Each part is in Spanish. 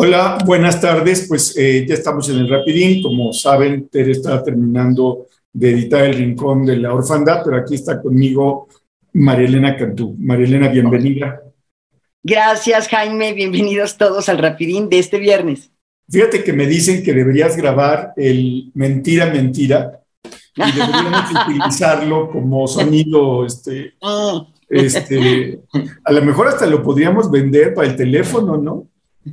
Hola, buenas tardes. Pues eh, ya estamos en el Rapidín. Como saben, Tere está terminando de editar El Rincón de la Orfandad, pero aquí está conmigo María Elena Cantú. María Elena, bienvenida. Gracias, Jaime. Bienvenidos todos al Rapidín de este viernes. Fíjate que me dicen que deberías grabar el Mentira, Mentira y deberíamos utilizarlo como sonido, este, mm. este, a lo mejor hasta lo podríamos vender para el teléfono, ¿no?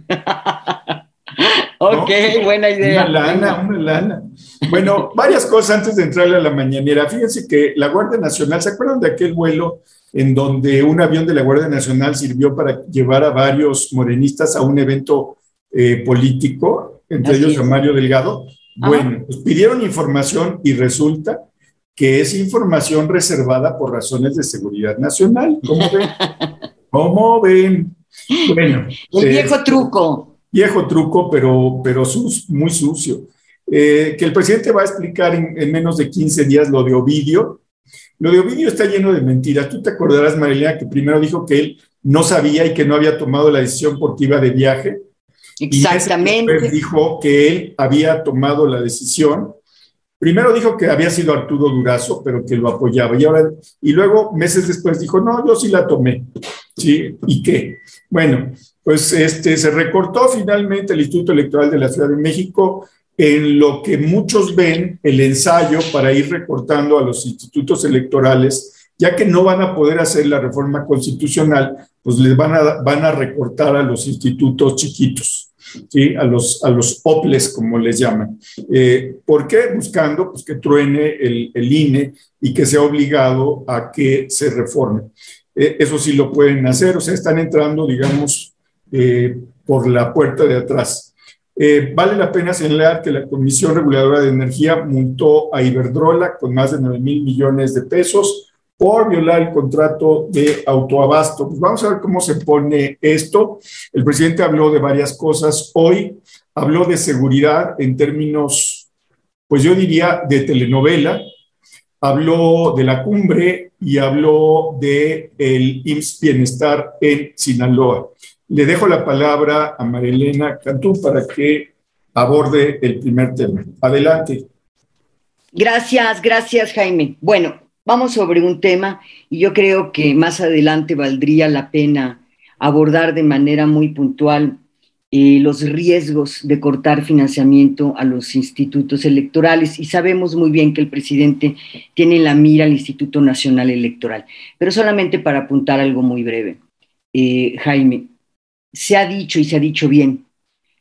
ok, buena idea. Una lana, una lana. Bueno, varias cosas antes de entrarle a la mañanera. Fíjense que la Guardia Nacional, ¿se acuerdan de aquel vuelo en donde un avión de la Guardia Nacional sirvió para llevar a varios morenistas a un evento eh, político, entre ellos a Mario Delgado? Bueno, pues pidieron información y resulta que es información reservada por razones de seguridad nacional. ¿Cómo ven? ¿Cómo ven? Bueno. El viejo truco. Viejo truco, pero, pero muy sucio. Eh, que el presidente va a explicar en, menos de 15 días lo de Ovidio. Lo de Ovidio está lleno de mentiras. Tú te acordarás, María, que primero dijo que él no sabía y que no había tomado la decisión porque iba de viaje. Exactamente. Y dijo que él había tomado la decisión. Primero dijo que había sido Arturo Durazo, pero que lo apoyaba. Y, ahora, y luego, meses después, dijo, no, yo sí la tomé. ¿Sí? ¿Y qué? Bueno, pues este, se recortó finalmente el Instituto Electoral de la Ciudad de México en lo que muchos ven el ensayo para ir recortando a los institutos electorales, ya que no van a poder hacer la reforma constitucional, pues les van a, van a recortar a los institutos chiquitos. ¿Sí? a, los, a los OPLES, como les llaman. Eh, ¿Por qué? Buscando pues, que truene el, el, INE y que sea obligado a que se reforme. Eh, eso sí lo pueden hacer, o sea, están entrando, digamos, eh, por la puerta de atrás. Eh, vale la pena señalar que la Comisión Reguladora de Energía multó a Iberdrola con más de 9 mil millones de pesos por violar el contrato de autoabasto. Pues vamos a ver cómo se pone esto. El presidente habló de varias cosas hoy, habló de seguridad en términos, pues yo diría, de telenovela, habló de la cumbre y habló de el IMSS Bienestar en Sinaloa. Le dejo la palabra a Marilena Cantú para que aborde el primer tema. Adelante. Gracias, gracias Jaime. Bueno, vamos sobre un tema y yo creo que más adelante valdría la pena abordar de manera muy puntual eh, los riesgos de cortar financiamiento a los institutos electorales y sabemos muy bien que el presidente tiene en la mira al Instituto Nacional Electoral. Pero solamente para apuntar algo muy breve, eh, Jaime, se ha dicho y se ha dicho bien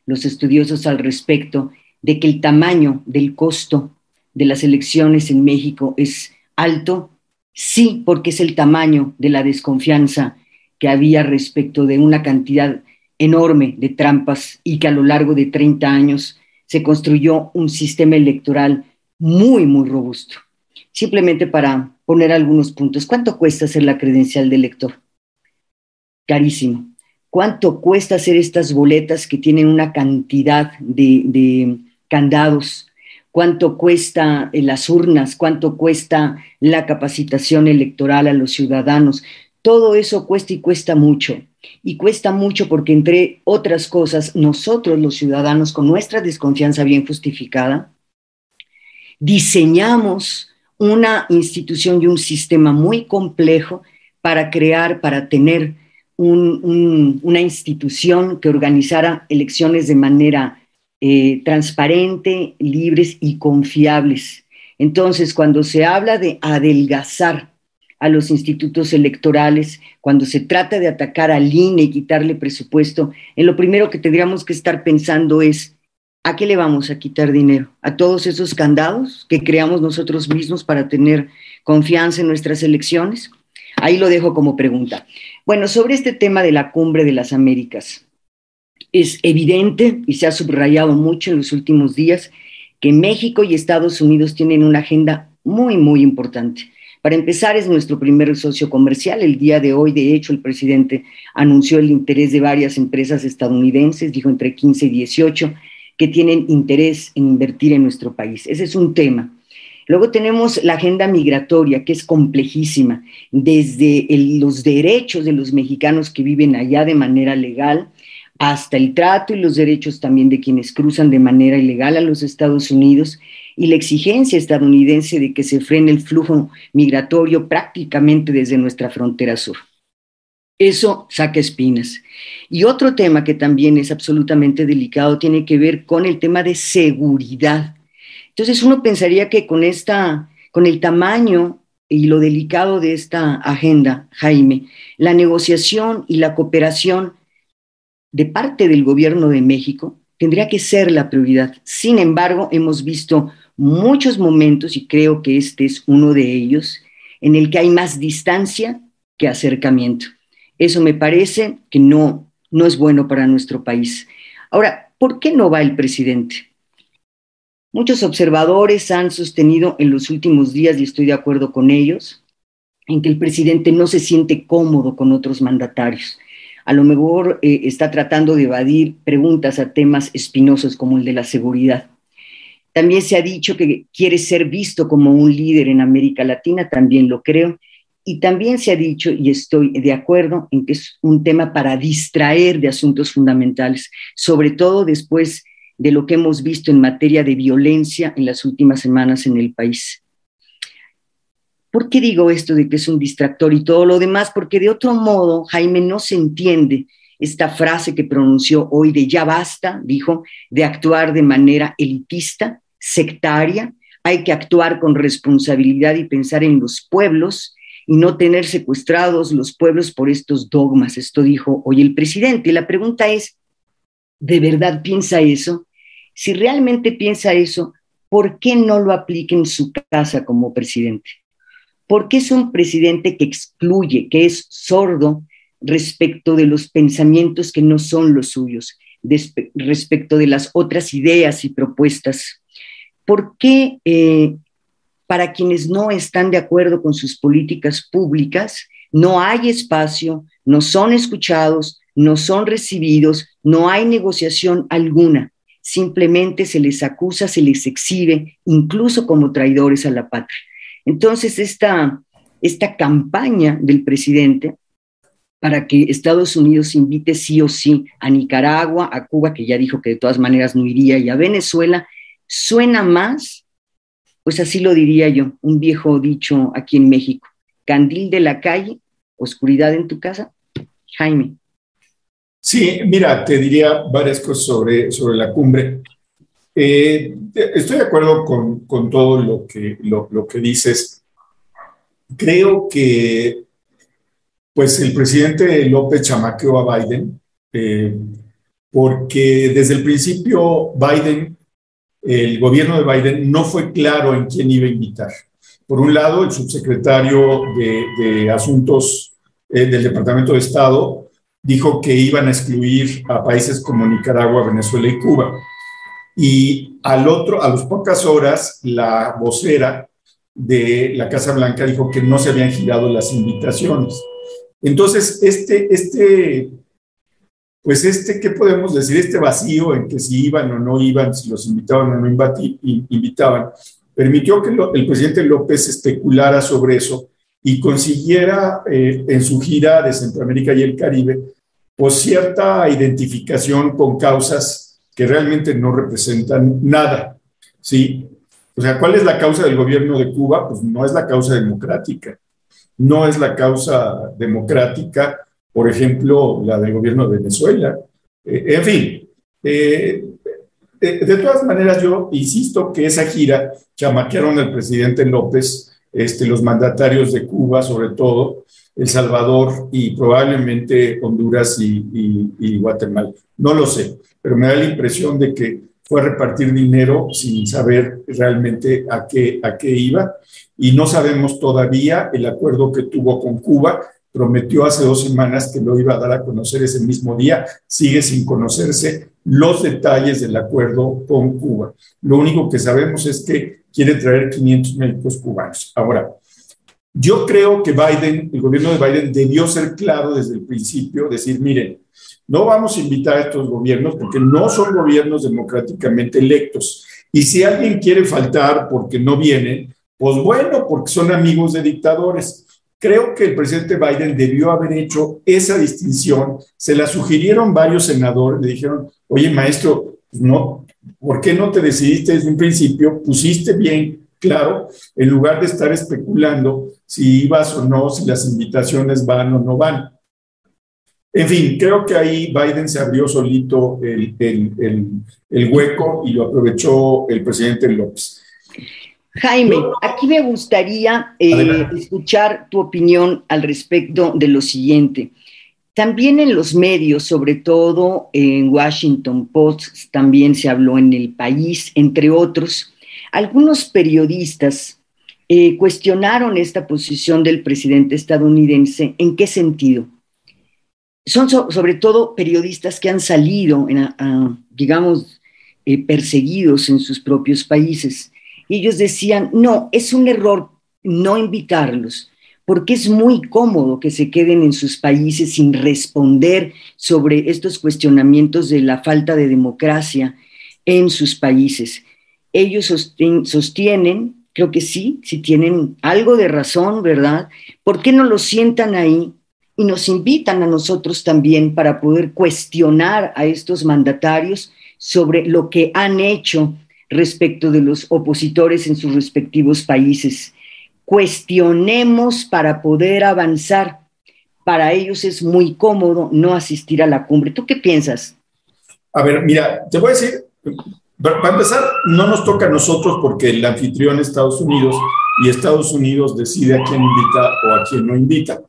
los estudiosos al respecto de que el tamaño del costo de las elecciones en México es alto, sí, porque es el tamaño de la desconfianza que había respecto de una cantidad enorme de trampas y que a lo largo de 30 años se construyó un sistema electoral muy, muy robusto. Simplemente para poner algunos puntos, ¿cuánto cuesta hacer la credencial de elector? Carísimo. ¿Cuánto cuesta hacer estas boletas que tienen una cantidad de, de candados? ¿Cuánto cuesta las urnas? ¿Cuánto cuesta la capacitación electoral a los ciudadanos? Todo eso cuesta y cuesta mucho. Y cuesta mucho porque, entre otras cosas, nosotros los ciudadanos, con nuestra desconfianza bien justificada, diseñamos una institución y un sistema muy complejo para crear, para tener una institución que organizara elecciones de manera eh, transparente, libres y confiables. Entonces, cuando se habla de adelgazar a los institutos electorales, cuando se trata de atacar al INE y quitarle presupuesto, en lo primero que tendríamos que estar pensando es, ¿a qué le vamos a quitar dinero? ¿A todos esos candados que creamos nosotros mismos para tener confianza en nuestras elecciones? Ahí lo dejo como pregunta. Bueno, sobre este tema de la cumbre de las Américas, es evidente y se ha subrayado mucho en los últimos días que México y Estados Unidos tienen una agenda muy, muy importante. Para empezar, es nuestro primer socio comercial. El día de hoy, de hecho, el presidente anunció el interés de varias empresas estadounidenses, dijo entre 15 y 18, que tienen interés en invertir en nuestro país. Ese es un tema. Luego tenemos la agenda migratoria, que es complejísima, desde los derechos de los mexicanos que viven allá de manera legal hasta el trato y los derechos también de quienes cruzan de manera ilegal a los Estados Unidos y la exigencia estadounidense de que se frene el flujo migratorio prácticamente desde nuestra frontera sur. Eso saca espinas. Y otro tema que también es absolutamente delicado tiene que ver con el tema de seguridad. Entonces uno pensaría que con esta, con el tamaño y lo delicado de esta agenda, Jaime, la negociación y la cooperación de parte del gobierno de México tendría que ser la prioridad. Sin embargo, hemos visto muchos momentos, y creo que este es uno de ellos, en el que hay más distancia que acercamiento. Eso me parece que no, no es bueno para nuestro país. Ahora, ¿por qué no va el presidente? Muchos observadores han sostenido en los últimos días, y estoy de acuerdo con ellos, en que el presidente no se siente cómodo con otros mandatarios. A lo mejor eh, está tratando de evadir preguntas a temas espinosos como el de la seguridad. También se ha dicho que quiere ser visto como un líder en América Latina, también lo creo. Y también se ha dicho, y estoy de acuerdo, en que es un tema para distraer de asuntos fundamentales, sobre todo después de lo que hemos visto en materia de violencia en las últimas semanas en el país. ¿Por qué digo esto de que es un distractor y todo lo demás? Porque de otro modo, Jaime, no se entiende esta frase que pronunció hoy de ya basta, dijo, de actuar de manera elitista sectaria, hay que actuar con responsabilidad y pensar en los pueblos y no tener secuestrados los pueblos por estos dogmas. Esto dijo hoy el presidente. Y la pregunta es, ¿de verdad piensa eso? Si realmente piensa eso, ¿por qué no lo aplica en su casa como presidente? ¿Por qué es un presidente que excluye, que es sordo respecto de los pensamientos que no son los suyos, respecto de las otras ideas y propuestas ¿por qué eh, para quienes no están de acuerdo con sus políticas públicas no hay espacio, no son escuchados, no son recibidos, no hay negociación alguna? Simplemente se les acusa, se les exhibe, incluso como traidores a la patria. Entonces, esta, esta campaña del presidente para que Estados Unidos invite sí o sí a Nicaragua, a Cuba, que ya dijo que de todas maneras no iría, y a Venezuela, suena más, pues así lo diría yo, un viejo dicho aquí en México, candil de la calle, oscuridad en tu casa. Jaime. Sí, mira, te diría varias cosas sobre, sobre la cumbre. Eh, estoy de acuerdo con, todo lo que, lo, que dices. Creo que pues el presidente López chamaqueó a Biden, eh, porque desde el principio Biden el gobierno de Biden no fue claro en quién iba a invitar. Por un lado, el subsecretario de, Asuntos eh, del Departamento de Estado dijo que iban a excluir a países como Nicaragua, Venezuela y Cuba. Y al otro, a las pocas horas, la vocera de la Casa Blanca dijo que no se habían girado las invitaciones. Entonces, este, este pues este, ¿qué podemos decir? Este vacío en que si iban o no iban, si los invitaban o no invitaban, permitió que el presidente López especulara sobre eso y consiguiera eh, en su gira de Centroamérica y el Caribe, pues cierta identificación con causas que realmente no representan nada, ¿sí? O sea, ¿cuál es la causa del gobierno de Cuba? Pues no es la causa democrática, no es la causa democrática por ejemplo, la del gobierno de Venezuela. Eh, en fin, eh, de, todas maneras, yo insisto que esa gira chamaquearon al presidente López, este, los mandatarios de Cuba, sobre todo, El Salvador y probablemente Honduras y, Guatemala. No lo sé, pero me da la impresión de que fue a repartir dinero sin saber realmente a qué, a qué iba. Y no sabemos todavía el acuerdo que tuvo con Cuba, prometió hace dos semanas que lo iba a dar a conocer ese mismo día, sigue sin conocerse los detalles del acuerdo con Cuba. Lo único que sabemos es que quiere traer 500 médicos cubanos. Ahora, yo creo que Biden, el gobierno de Biden debió ser claro desde el principio, decir, miren, no vamos a invitar a estos gobiernos porque no son gobiernos democráticamente electos. Y si alguien quiere faltar porque no viene, pues bueno, porque son amigos de dictadores creo que el presidente Biden debió haber hecho esa distinción. Se la sugirieron varios senadores, le dijeron, oye maestro, no, ¿por qué no te decidiste desde un principio? Pusiste bien claro, en lugar de estar especulando si ibas o no, si las invitaciones van o no van. En fin, creo que ahí Biden se abrió solito el, el hueco y lo aprovechó el presidente López. Jaime, aquí me gustaría eh, escuchar tu opinión al respecto de lo siguiente. También en los medios, sobre todo en Washington Post, también se habló en el país, entre otros, algunos periodistas eh, cuestionaron esta posición del presidente estadounidense. ¿En qué sentido? Son sobre todo periodistas que han salido, digamos, eh, perseguidos en sus propios países ellos decían, no, es un error no invitarlos, porque es muy cómodo que se queden en sus países sin responder sobre estos cuestionamientos de la falta de democracia en sus países. Ellos sostienen, creo que sí, si tienen algo de razón, ¿verdad? ¿Por qué no los sientan ahí y nos invitan a nosotros también para poder cuestionar a estos mandatarios sobre lo que han hecho respecto de los opositores en sus respectivos países. Cuestionemos para poder avanzar. Para ellos es muy cómodo no asistir a la cumbre. ¿Tú qué piensas? A ver, mira, te voy a decir, para empezar, no nos toca a nosotros porque el anfitrión es Estados Unidos y Estados Unidos decide a quién invita o a quién no invita.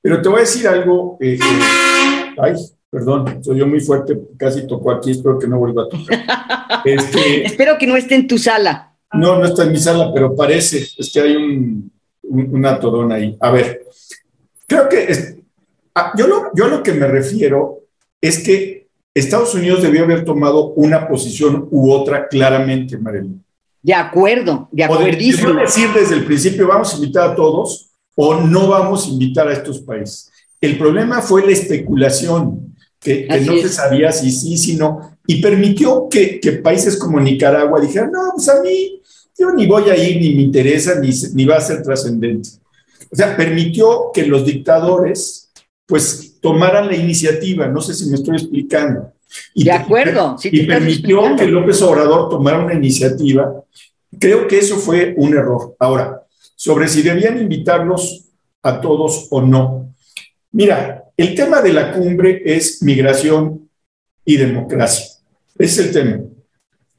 Pero te voy a decir algo, eh, eh, ay, perdón, soy yo muy fuerte, casi tocó aquí, espero que no vuelva a tocar. Este, Espero que no esté en tu sala. No, no está en mi sala, pero parece, es que hay un, un, atodón ahí. A ver, creo que es, ah, yo, lo, yo lo que me refiero es que Estados Unidos debió haber tomado una posición u otra claramente, Marilyn. De acuerdo, de acuerdo. decir desde el principio, vamos a invitar a todos o no vamos a invitar a estos países. El problema fue la especulación, que, que no se sabía si sí, si no y permitió que, países como Nicaragua dijeran, no, pues a mí, yo ni voy a ir, ni me interesa, ni, ni va a ser trascendente. O sea, permitió que los dictadores, pues, tomaran la iniciativa, no sé si me estoy explicando. Y, de acuerdo. y permitió que López Obrador tomara una iniciativa. Creo que eso fue un error. Ahora, sobre si debían invitarlos a todos o no. Mira, el tema de la cumbre es migración y democracia. Es el tema.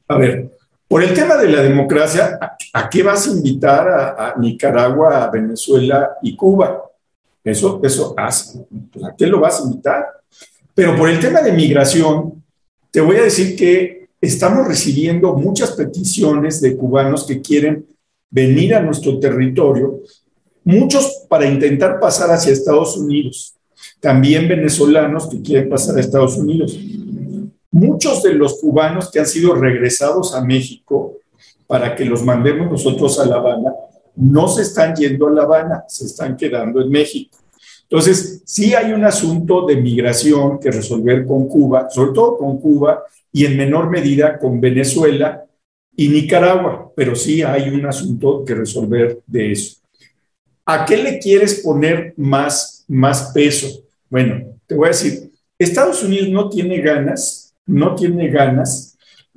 A ver, por el tema de la democracia, ¿a, qué vas a invitar a, Nicaragua, a Venezuela y Cuba? Eso, eso hace. ¿A qué lo vas a invitar? Pero por el tema de migración, te voy a decir que estamos recibiendo muchas peticiones de cubanos que quieren venir a nuestro territorio, muchos para intentar pasar hacia Estados Unidos, también venezolanos que quieren pasar a Estados Unidos muchos de los cubanos que han sido regresados a México para que los mandemos nosotros a La Habana, no se están yendo a La Habana, se están quedando en México. Entonces, sí hay un asunto de migración que resolver con Cuba, sobre todo con Cuba y en menor medida con Venezuela y Nicaragua, pero sí hay un asunto que resolver de eso. ¿A qué le quieres poner más, más peso? Bueno, te voy a decir, Estados Unidos no tiene ganas no tiene ganas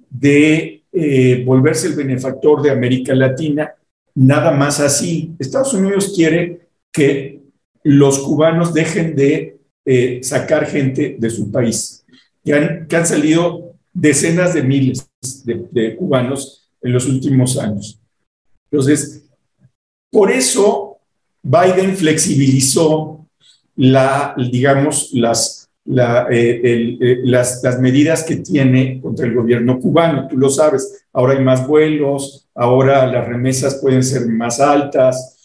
de eh, volverse el benefactor de América Latina, nada más así. Estados Unidos quiere que los cubanos dejen de eh, sacar gente de su país, que han, han salido decenas de miles de, cubanos en los últimos años. Entonces, por eso Biden flexibilizó la, digamos, las eh, eh, las, medidas que tiene contra el gobierno cubano. Tú lo sabes, ahora hay más vuelos, ahora las remesas pueden ser más altas.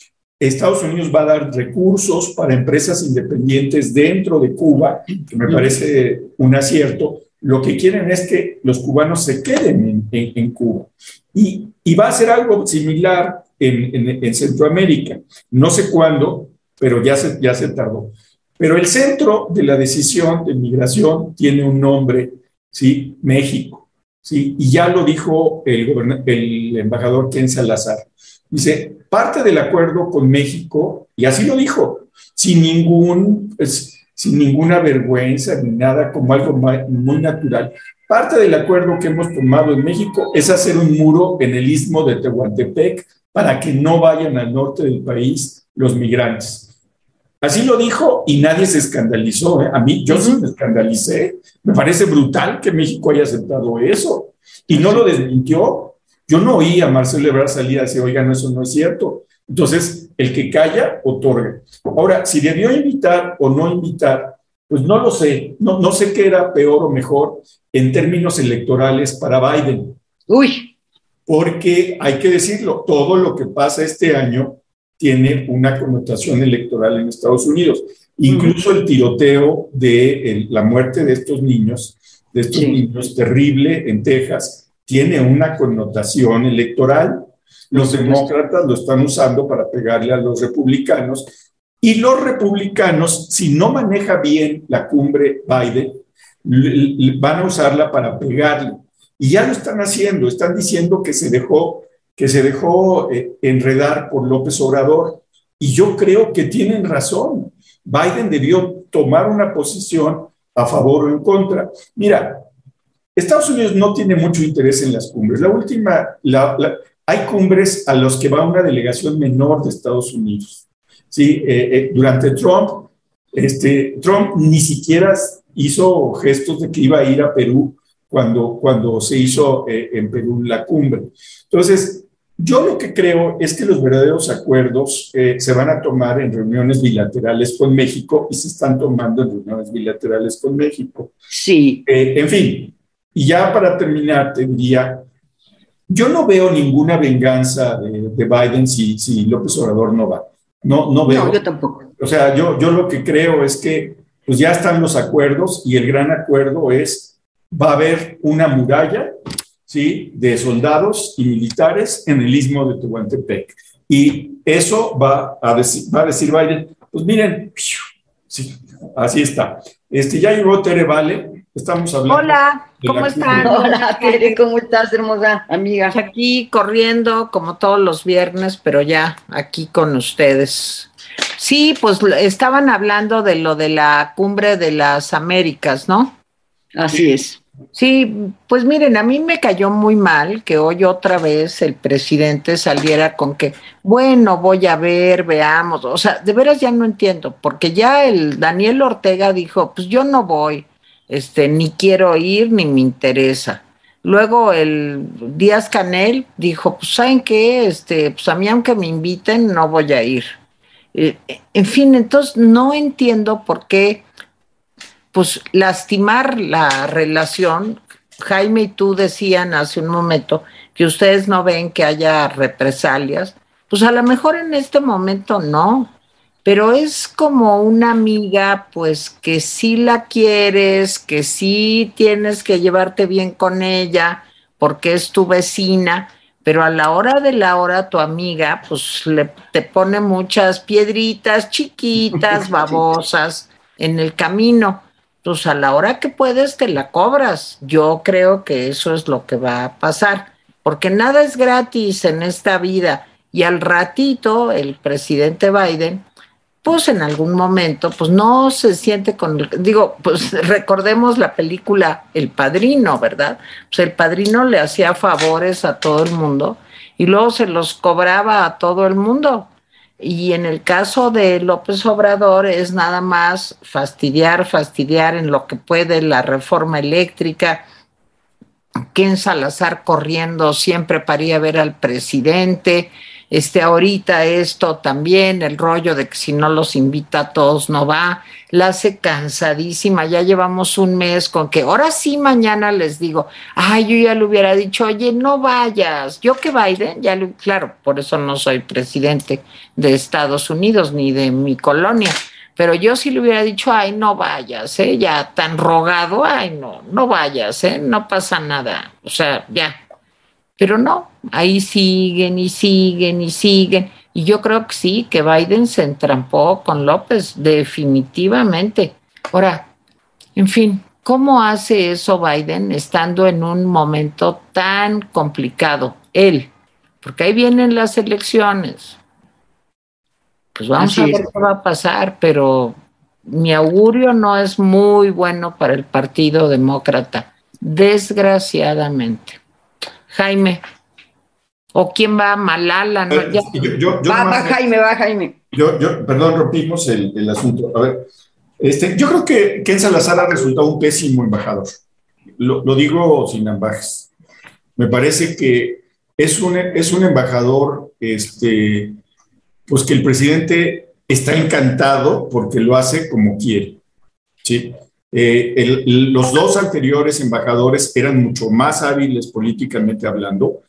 Estados Unidos va a dar recursos para empresas independientes dentro de Cuba, que me parece un acierto. Lo que quieren es que los cubanos se queden en, Cuba. Y, va a ser algo similar en, Centroamérica. No sé cuándo, pero ya se, ya se tardó. Pero el centro de la decisión de migración tiene un nombre, ¿sí? México. ¿sí? Y ya lo dijo el, embajador Ken Salazar. Dice, parte del acuerdo con México, y así lo dijo, sin ningún, pues, sin ninguna vergüenza ni nada, como algo muy natural. Parte del acuerdo que hemos tomado en México es hacer un muro en el istmo de Tehuantepec para que no vayan al norte del país los migrantes. Así lo dijo y nadie se escandalizó. ¿eh? A mí, yo sí me escandalicé. Me parece brutal que México haya aceptado eso y no lo desmintió. Yo no oí a Marcelo Ebrard salir a decir, oigan, eso no es cierto. Entonces, el que calla, otorga. Ahora, si debió invitar o no invitar, pues no lo sé. No, no sé qué era peor o mejor en términos electorales para Biden. Uy. Porque hay que decirlo, todo lo que pasa este año tiene una connotación electoral en Estados Unidos. Incluso el tiroteo de la muerte de estos niños, de estos niños terrible en Texas, tiene una connotación electoral. Los demócratas lo están usando para pegarle a los republicanos y los republicanos, si no maneja bien la cumbre Biden, van a usarla para pegarle. Y ya lo están haciendo, están diciendo que se dejó que se dejó eh, enredar por López Obrador. Y yo creo que tienen razón. Biden debió tomar una posición a favor o en contra. Mira, Estados Unidos no tiene mucho interés en las cumbres. La última, hay cumbres a los que va una delegación menor de Estados Unidos. ¿sí? Eh, eh, durante Trump, este, Trump ni siquiera hizo gestos de que iba a ir a Perú cuando, cuando se hizo en Perú la cumbre. Entonces, yo lo que creo es que los verdaderos acuerdos eh, se van a tomar en reuniones bilaterales con México y se están tomando en reuniones bilaterales con México. Sí. Eh, en fin, y ya para terminar, te diría, yo no veo ninguna venganza de, Biden si, si, López Obrador no va. No, no veo. No, yo tampoco. O sea, yo, yo lo que creo es que pues ya están los acuerdos y el gran acuerdo es, va a haber una muralla ¿sí? de soldados y militares en el istmo de Tehuantepec. Y eso va a decir, va a decir Biden, pues miren, sí, así está. Este, ya llegó Tere Vale, estamos hablando. Hola, ¿cómo están? Hola, Tere, ¿cómo estás, hermosa amiga? Aquí corriendo como todos los viernes, pero ya aquí con ustedes. Sí, pues estaban hablando de lo de la cumbre de las Américas, ¿no? Así es. Sí, pues miren, a mí me cayó muy mal que hoy otra vez el presidente saliera con que, bueno, voy a ver, veamos, o sea, de veras ya no entiendo, porque ya el Daniel Ortega dijo, pues yo no voy, este, ni quiero ir, ni me interesa. Luego el Díaz Canel dijo, pues saben qué, este, pues a mí aunque me inviten, no voy a ir. Eh, en fin, entonces no entiendo por qué pues lastimar la relación. Jaime y tú decían hace un momento que ustedes no ven que haya represalias. Pues a lo mejor en este momento no, pero es como una amiga, pues que sí la quieres, que sí tienes que llevarte bien con ella, porque es tu vecina, pero a la hora de la hora tu amiga, pues le, te pone muchas piedritas chiquitas, babosas en el camino pues a la hora que puedes te la cobras. Yo creo que eso es lo que va a pasar, porque nada es gratis en esta vida. Y al ratito el presidente Biden, pues en algún momento, pues no se siente con, digo, pues recordemos la película El Padrino, ¿verdad? Pues el Padrino le hacía favores a todo el mundo y luego se los cobraba a todo el mundo. Y en el caso de López Obrador es nada más fastidiar, fastidiar en lo que puede la reforma eléctrica. Ken Salazar corriendo siempre para ir a ver al presidente este, ahorita esto también, el rollo de que si no los invita a todos no va, la hace cansadísima, ya llevamos un mes con que ahora sí mañana les digo, ay, yo ya le hubiera dicho, oye, no vayas, yo que Biden, ya lo, claro, por eso no soy presidente de Estados Unidos ni de mi colonia, pero yo sí le hubiera dicho, ay, no vayas, ¿eh? ya tan rogado, ay, no, no vayas, ¿eh? no pasa nada, o sea, ya, pero no, ahí siguen y siguen y siguen. Y yo creo que sí, que Biden se entrampó con López, definitivamente. Ahora, en fin, ¿cómo hace eso Biden estando en un momento tan complicado? Él, porque ahí vienen las elecciones. Pues vamos a ver qué va a pasar, pero mi augurio no es muy bueno para el Partido Demócrata, desgraciadamente. Jaime, ¿o quién va? Malala, ¿no? Eh, va, va, Jaime, va Jaime. Yo, yo, perdón, rompimos el, asunto. A ver, este, yo creo que Ken Salazar ha resultado un pésimo embajador. Lo, lo digo sin ambajes. Me parece que es un, es un embajador, este, pues que el presidente está encantado porque lo hace como quiere. ¿sí? Eh, los dos anteriores embajadores eran mucho más hábiles políticamente hablando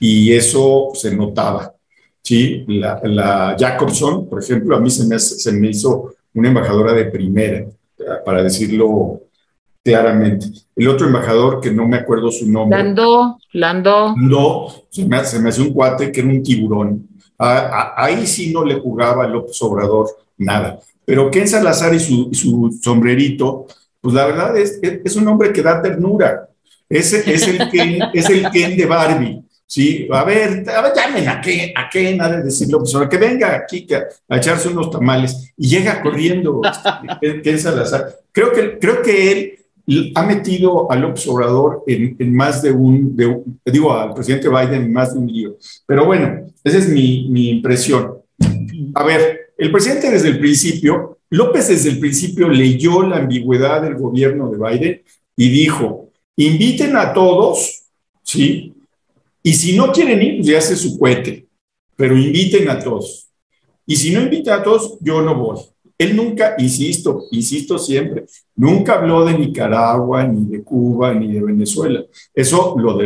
y eso se notaba. ¿sí? La, Jacobson, por ejemplo, a mí se me, se me hizo una embajadora de primera, para decirlo claramente. El otro embajador, que no me acuerdo su nombre. Lando, Lando. No, se me, se me hace un cuate que era un tiburón ahí sí no le jugaba López Obrador nada. Pero Ken Salazar y su, sombrerito, pues la verdad es, es, un hombre que da ternura. Es, es, el, Ken, es el Ken de Barbie. Sí, a ver, a ver llamen a Ken, a Ken, a decirlo, pues que venga aquí a, echarse unos tamales y llega corriendo este, Ken Salazar. Creo que, creo que él ha metido al observador en, más de un, digo, al presidente Biden en más de un lío. Pero bueno, esa es mi, mi impresión. A ver, el presidente desde el principio, López desde el principio leyó la ambigüedad del gobierno de Biden y dijo, inviten a todos, ¿sí? Y si no quieren ir, pues ya hace su cohete, pero inviten a todos. Y si no invitan a todos, yo no voy. Él nunca, insisto, insisto siempre, nunca habló de Nicaragua, ni de Cuba, ni de Venezuela. Eso lo,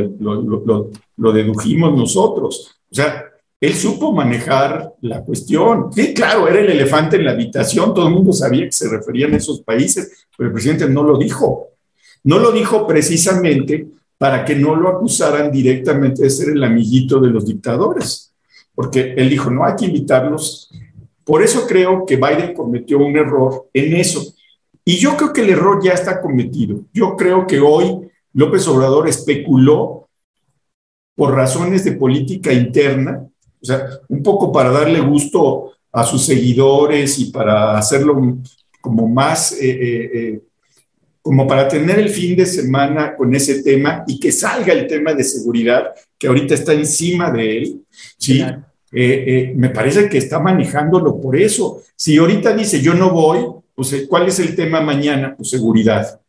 lo, dedujimos nosotros. O sea, él supo manejar la cuestión. Sí, claro, era el elefante en la habitación, todo el mundo sabía que se referían a esos países, pero el presidente no lo dijo. No lo dijo precisamente para que no lo acusaran directamente de ser el amiguito de los dictadores, porque él dijo, no hay que invitarlos por eso creo que Biden cometió un error en eso. Y yo creo que el error ya está cometido. Yo creo que hoy López Obrador especuló por razones de política interna, o sea, un poco para darle gusto a sus seguidores y para hacerlo como más, eh, eh, eh, como para tener el fin de semana con ese tema y que salga el tema de seguridad, que ahorita está encima de él, ¿sí? Eh, eh, me parece que está manejándolo por eso. Si ahorita dice yo no voy, pues eh, ¿cuál es el tema mañana? Pues seguridad.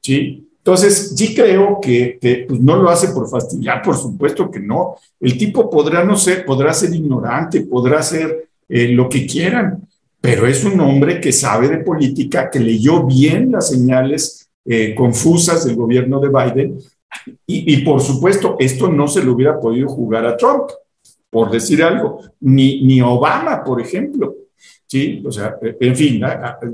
¿Sí? Entonces, sí creo que, pues, no lo hace por fastidiar, por supuesto que no. El tipo podrá no ser, podrá ser ignorante, podrá ser lo que quieran, pero es un hombre que sabe de política, que leyó bien las señales confusas del gobierno de Biden y, por supuesto, esto no se lo hubiera podido jugar a Trump por decir algo, ni, ni Obama, por ejemplo. ¿sí? O sea, en fin,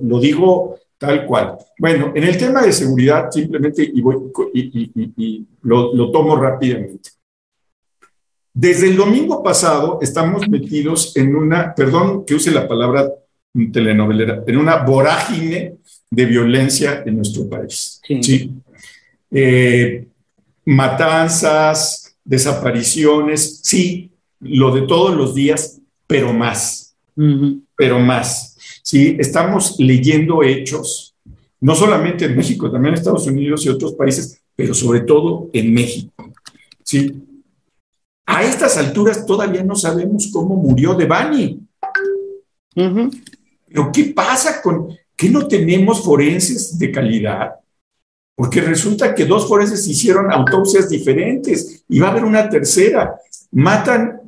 lo digo tal cual. Bueno, en el tema de seguridad, simplemente, y, voy, y, lo, tomo rápidamente. Desde el domingo pasado estamos metidos en una, perdón que use la palabra telenovelera, en una vorágine de violencia en nuestro país. Sí. Eh, matanzas, desapariciones, sí, lo de todos los días, pero más, pero más. ¿sí? Estamos leyendo hechos, no solamente en México, también en Estados Unidos y otros países, pero sobre todo en México. ¿sí? A estas alturas todavía no sabemos cómo murió Devani. Pero ¿qué pasa con que no tenemos forenses de calidad? Porque resulta que dos forenses hicieron autopsias diferentes y va a haber una tercera. Matan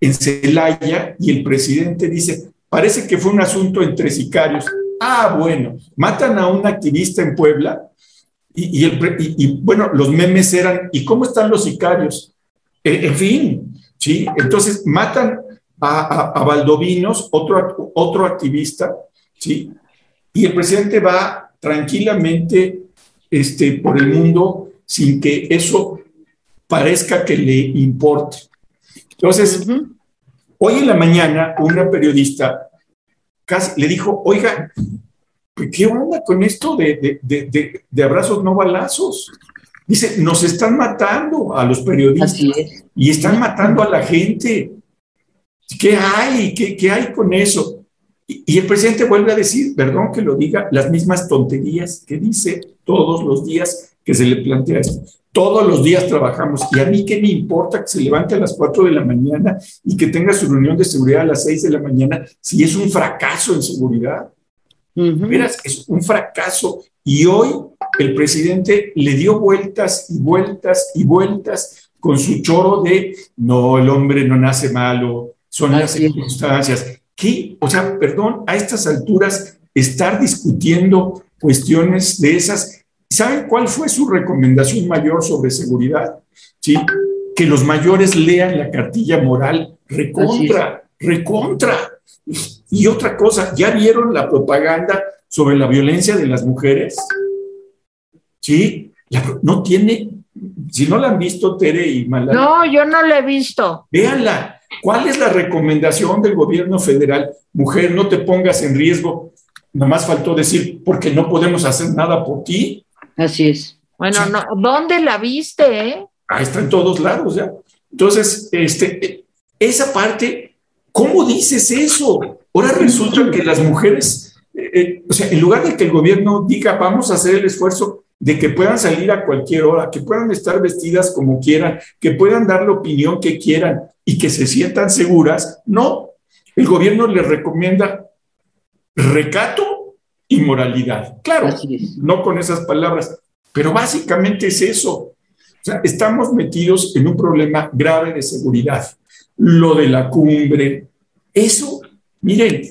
en Celaya y el presidente dice, parece que fue un asunto entre sicarios. Ah, bueno, matan a un activista en Puebla y, bueno, los memes eran, ¿y cómo están los sicarios? E, en fin, ¿sí? Entonces matan a, a, Valdovinos, otro, otro activista, ¿sí? Y el presidente va tranquilamente este, por el mundo sin que eso parezca que le importe. Entonces, hoy en la mañana una periodista casi le dijo, oiga, ¿qué onda con esto de, abrazos no balazos? Dice, nos están matando a los periodistas y están matando a la gente. ¿Qué hay? ¿Qué, qué hay con eso? Y, y el presidente vuelve a decir, perdón que lo diga, las mismas tonterías que dice todos los días que se le plantea esto. Todos los días trabajamos y a mí qué me importa que se levante a las 4 de la mañana y que tenga su reunión de seguridad a las 6 de la mañana si es un fracaso en seguridad. Verás, es un fracaso. Y hoy el presidente le dio vueltas y vueltas y vueltas con su choro de no, el hombre no nace malo, son las circunstancias. ¿Qué? O sea, perdón, a estas alturas estar discutiendo cuestiones de esas. ¿Saben cuál fue su recomendación mayor sobre seguridad? ¿Sí? Que los mayores lean la cartilla moral recontra, recontra. Y otra cosa, ¿ya vieron la propaganda sobre la violencia de las mujeres? Sí, no tiene, si no la han visto, Tere y Malala. No, yo no la he visto. Véanla. ¿Cuál es la recomendación del gobierno federal? Mujer, no te pongas en riesgo. Nomás faltó decir, porque no podemos hacer nada por ti. Así es. Bueno, no, ¿dónde la viste? Eh? Ahí está en todos lados ya. Entonces, este, esa parte, ¿cómo dices eso? Ahora resulta que las mujeres, eh, eh, o sea, en lugar de que el gobierno diga, vamos a hacer el esfuerzo de que puedan salir a cualquier hora, que puedan estar vestidas como quieran, que puedan dar la opinión que quieran y que se sientan seguras, no. El gobierno les recomienda recato y moralidad. Claro, no con esas palabras, pero básicamente es eso. O sea, estamos metidos en un problema grave de seguridad. Lo de la cumbre, eso, miren,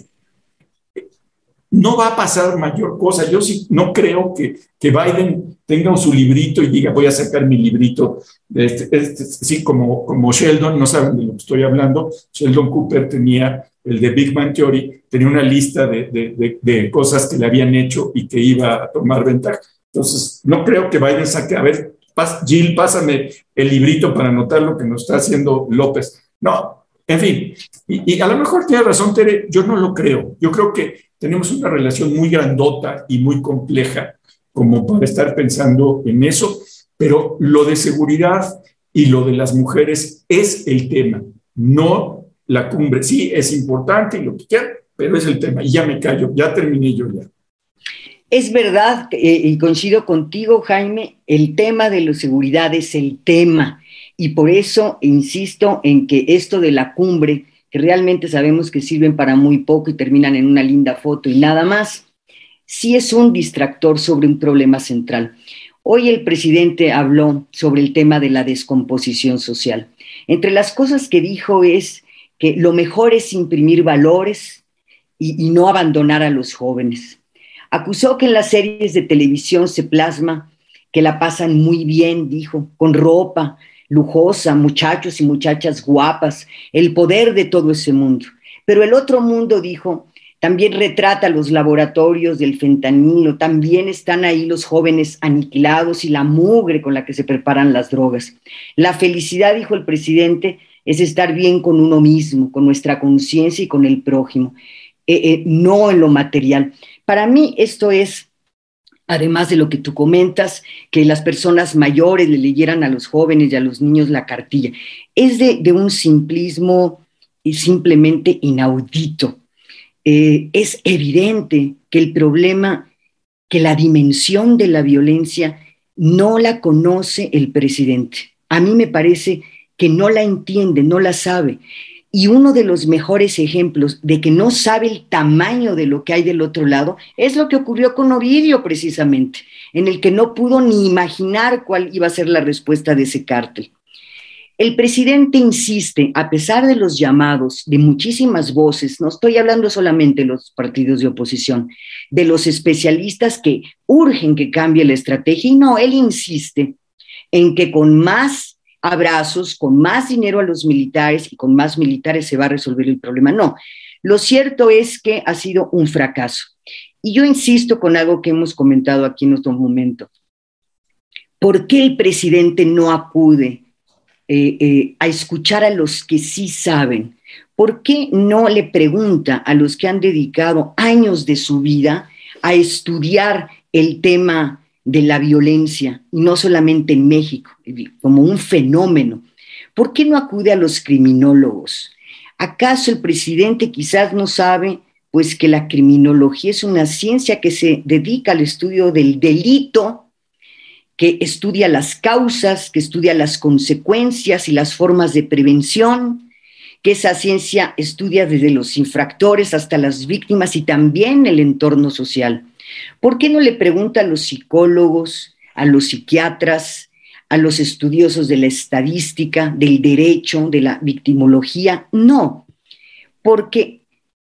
no va a pasar mayor cosa. Yo sí no creo que, que Biden tenga su librito y diga, voy a sacar mi librito. Este, este, sí, como, como Sheldon, no saben de lo que estoy hablando. Sheldon Cooper tenía el de Big Man Theory, tenía una lista de, de, de, cosas que le habían hecho y que iba a tomar ventaja. Entonces, no creo que Biden saque, a ver, Jill, pásame el librito para anotar lo que nos está haciendo López. No, en fin, y, y, a lo mejor tiene razón, Tere, yo no lo creo. Yo creo que tenemos una relación muy grandota y muy compleja como para estar pensando en eso, pero lo de seguridad y lo de las mujeres es el tema, no la cumbre. Sí, es importante y lo que quieran, pero es el tema. Y ya me callo, ya terminé yo ya. Es verdad, eh, y coincido contigo, Jaime, el tema de la seguridad es el tema. Y por eso insisto en que esto de la cumbre que realmente sabemos que sirven para muy poco y terminan en una linda foto y nada más, sí es un distractor sobre un problema central. Hoy el presidente habló sobre el tema de la descomposición social. Entre las cosas que dijo es que lo mejor es imprimir valores y, y no abandonar a los jóvenes. Acusó que en las series de televisión se plasma que la pasan muy bien, dijo, con ropa, lujosa, muchachos y muchachas guapas, el poder de todo ese mundo. Pero el otro mundo, dijo, también retrata los laboratorios del fentanilo, también están ahí los jóvenes aniquilados y la mugre con la que se preparan las drogas. La felicidad, dijo el presidente, es estar bien con uno mismo, con nuestra conciencia y con el prójimo, eh, eh, no en lo material. Para mí esto es además de lo que tú comentas, que las personas mayores le leyeran a los jóvenes y a los niños la cartilla. Es de, un simplismo y simplemente inaudito. Eh, es evidente que el problema, que la dimensión de la violencia no la conoce el presidente. A mí me parece que no la entiende, no la sabe. Y uno de los mejores ejemplos de que no sabe el tamaño de lo que hay del otro lado es lo que ocurrió con Ovidio precisamente, en el que no pudo ni imaginar cuál iba a ser la respuesta de ese cártel. El presidente insiste, a pesar de los llamados de muchísimas voces, no estoy hablando solamente de los partidos de oposición, de los especialistas que urgen que cambie la estrategia, y no, él insiste en que con más abrazos, con más dinero a los militares y con más militares se va a resolver el problema. No, lo cierto es que ha sido un fracaso. Y yo insisto con algo que hemos comentado aquí en otro momento. ¿Por qué el presidente no acude eh, eh, a escuchar a los que sí saben? ¿Por qué no le pregunta a los que han dedicado años de su vida a estudiar el tema de la violencia, y no solamente en México, como un fenómeno, ¿por qué no acude a los criminólogos? ¿Acaso el presidente quizás no sabe pues que la criminología es una ciencia que se dedica al estudio del delito, que estudia las causas, que estudia las consecuencias y las formas de prevención, que esa ciencia estudia desde los infractores hasta las víctimas y también el entorno social. ¿Por qué no le pregunta a los psicólogos, a los psiquiatras, a los estudiosos de la estadística, del derecho, de la victimología? No, porque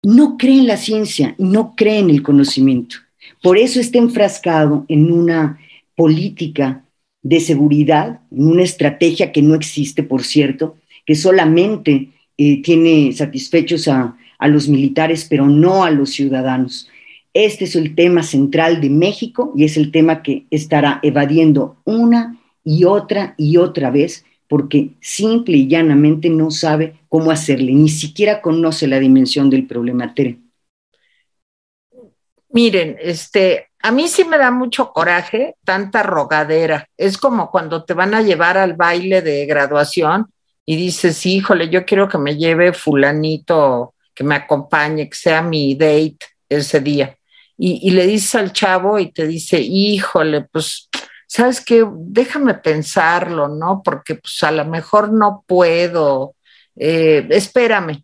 no cree en la ciencia, no cree en el conocimiento. Por eso está enfrascado en una política de seguridad, en una estrategia que no existe, por cierto, que solamente eh, tiene satisfechos a, a los militares, pero no a los ciudadanos. Este es el tema central de México y es el tema que estará evadiendo una y otra y otra vez porque simple y llanamente no sabe cómo hacerle, ni siquiera conoce la dimensión del problema, Tere. Miren, este, a mí sí me da mucho coraje tanta rogadera. Es como cuando te van a llevar al baile de graduación y dices, híjole, yo quiero que me lleve fulanito, que me acompañe, que sea mi date ese día y, le dices al chavo y te dice, híjole, pues, ¿sabes qué? Déjame pensarlo, ¿no? Porque pues a lo mejor no puedo, eh, espérame.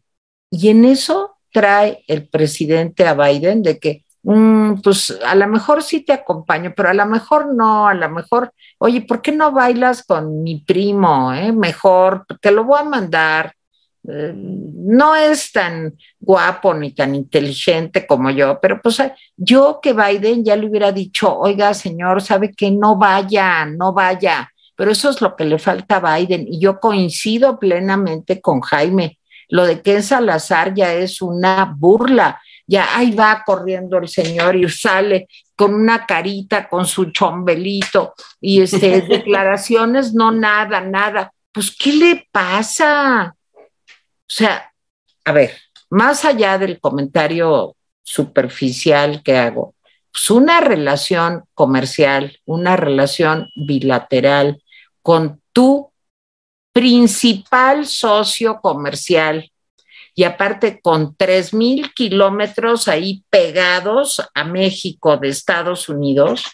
Y en eso trae el presidente a Biden de que, mm, pues a lo mejor sí te acompaño, pero a lo mejor no, a lo mejor, oye, ¿por qué no bailas con mi primo? Eh? Mejor, te lo voy a mandar eh, no es tan guapo ni tan inteligente como yo, pero pues yo que Biden ya le hubiera dicho, oiga señor, sabe que no vaya, no vaya, pero eso es lo que le falta a Biden y yo coincido plenamente con Jaime. Lo de Ken Salazar ya es una burla, ya ahí va corriendo el señor y sale con una carita, con su chombelito y este, declaraciones, no nada, nada. Pues, ¿qué le pasa? O sea, a ver, más allá del comentario superficial que hago, pues una relación comercial, una relación bilateral con tu principal socio comercial y aparte con tres mil kilómetros ahí pegados a México de Estados Unidos,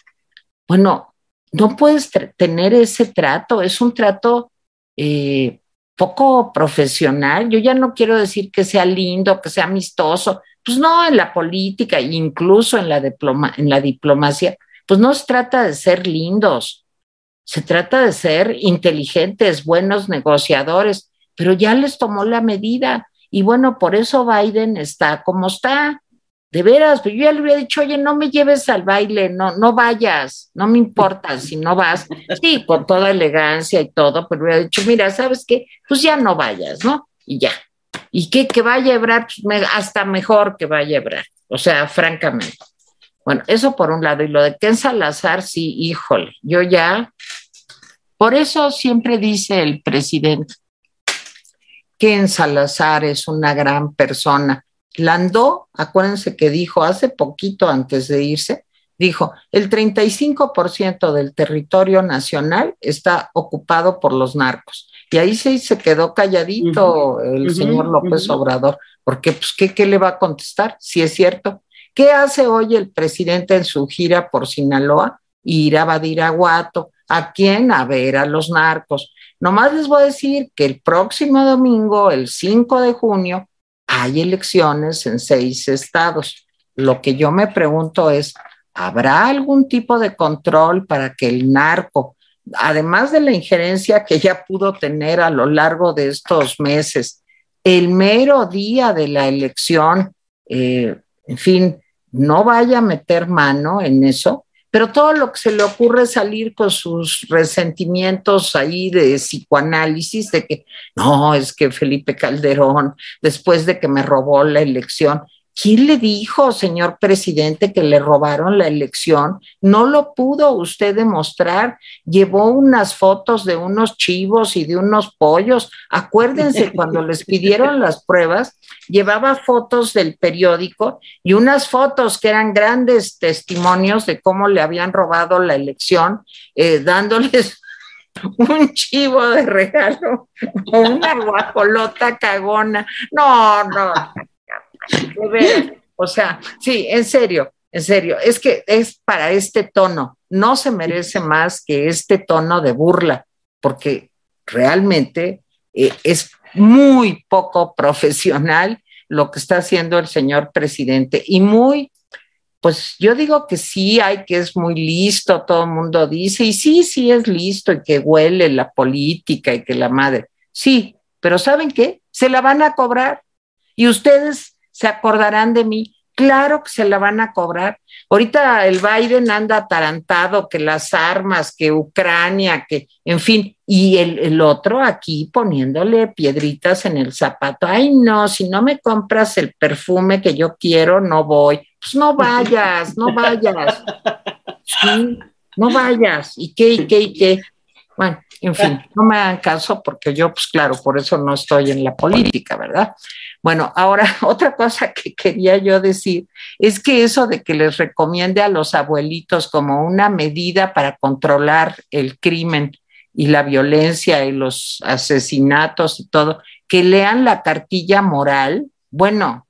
bueno, no puedes tener ese trato, es un trato eh, poco profesional. Yo ya no quiero decir que sea lindo, que sea amistoso, pues no, en la política, incluso en la, en la diplomacia, pues no se trata de ser lindos, se trata de ser inteligentes, buenos negociadores, pero ya les tomó la medida. Y bueno, por eso Biden está como está. De veras, pues yo ya le hubiera dicho, oye, no me lleves al baile, no, no vayas, no me importa si no vas. Sí, con toda elegancia y todo, pero hubiera dicho, mira, ¿sabes qué? Pues ya no vayas, ¿no? Y ya. ¿Y qué? Que vaya a Ebrar, pues hasta mejor que vaya a Ebrar. O sea, francamente. Bueno, eso por un lado. Y lo de Ken Salazar, sí, híjole, yo ya. Por eso siempre dice el presidente, Ken Salazar es una gran persona Landó, acuérdense que dijo hace poquito antes de irse, dijo, el 35% del territorio nacional está ocupado por los narcos. Y ahí se, se quedó calladito el señor López Obrador, porque pues, ¿qué, ¿qué le va a contestar? Si es cierto. ¿Qué hace hoy el presidente en su gira por Sinaloa? Ir a Badiraguato. ¿A quién? A ver a los narcos. Nomás les voy a decir que el próximo domingo, el 5 de junio, hay elecciones en seis estados. Lo que yo me pregunto es, ¿habrá algún tipo de control para que el narco, además de la injerencia que ya pudo tener a lo largo de estos meses, el mero día de la elección, eh, en fin, no vaya a meter mano en eso? Pero todo lo que se le ocurre es salir con sus resentimientos ahí de psicoanálisis, de que no, es que Felipe Calderón, después de que me robó la elección, ¿Quién le dijo, señor presidente, que le robaron la elección? No lo pudo usted demostrar. Llevó unas fotos de unos chivos y de unos pollos. Acuérdense, cuando les pidieron las pruebas, llevaba fotos del periódico y unas fotos que eran grandes testimonios de cómo le habían robado la elección, eh, dándoles un chivo de regalo o una guajolota cagona. No, no o sea, sí, en serio, en serio, es que es para este tono, no se merece más que este tono de burla, porque realmente eh, es muy poco profesional lo que está haciendo el señor presidente. Y muy, pues yo digo que sí, hay que es muy listo, todo el mundo dice, y sí, sí es listo y que huele la política y que la madre, sí, pero ¿saben qué? Se la van a cobrar. Y ustedes se acordarán de mí. Claro que se la van a cobrar. Ahorita el Biden anda atarantado, que las armas, que Ucrania, que, en fin, y el, el, otro aquí poniéndole piedritas en el zapato. Ay, no, si no me compras el perfume que yo quiero, no voy. Pues no vayas, no vayas. No vayas. ¿Y qué, y qué, y qué? Bueno, en fin, no me hagan caso porque yo, pues claro, por eso no estoy en la política, ¿verdad? Bueno, ahora otra cosa que quería yo decir es que eso de que les recomiende a los abuelitos como una medida para controlar el crimen y la violencia y los asesinatos y todo, que lean la cartilla moral, bueno,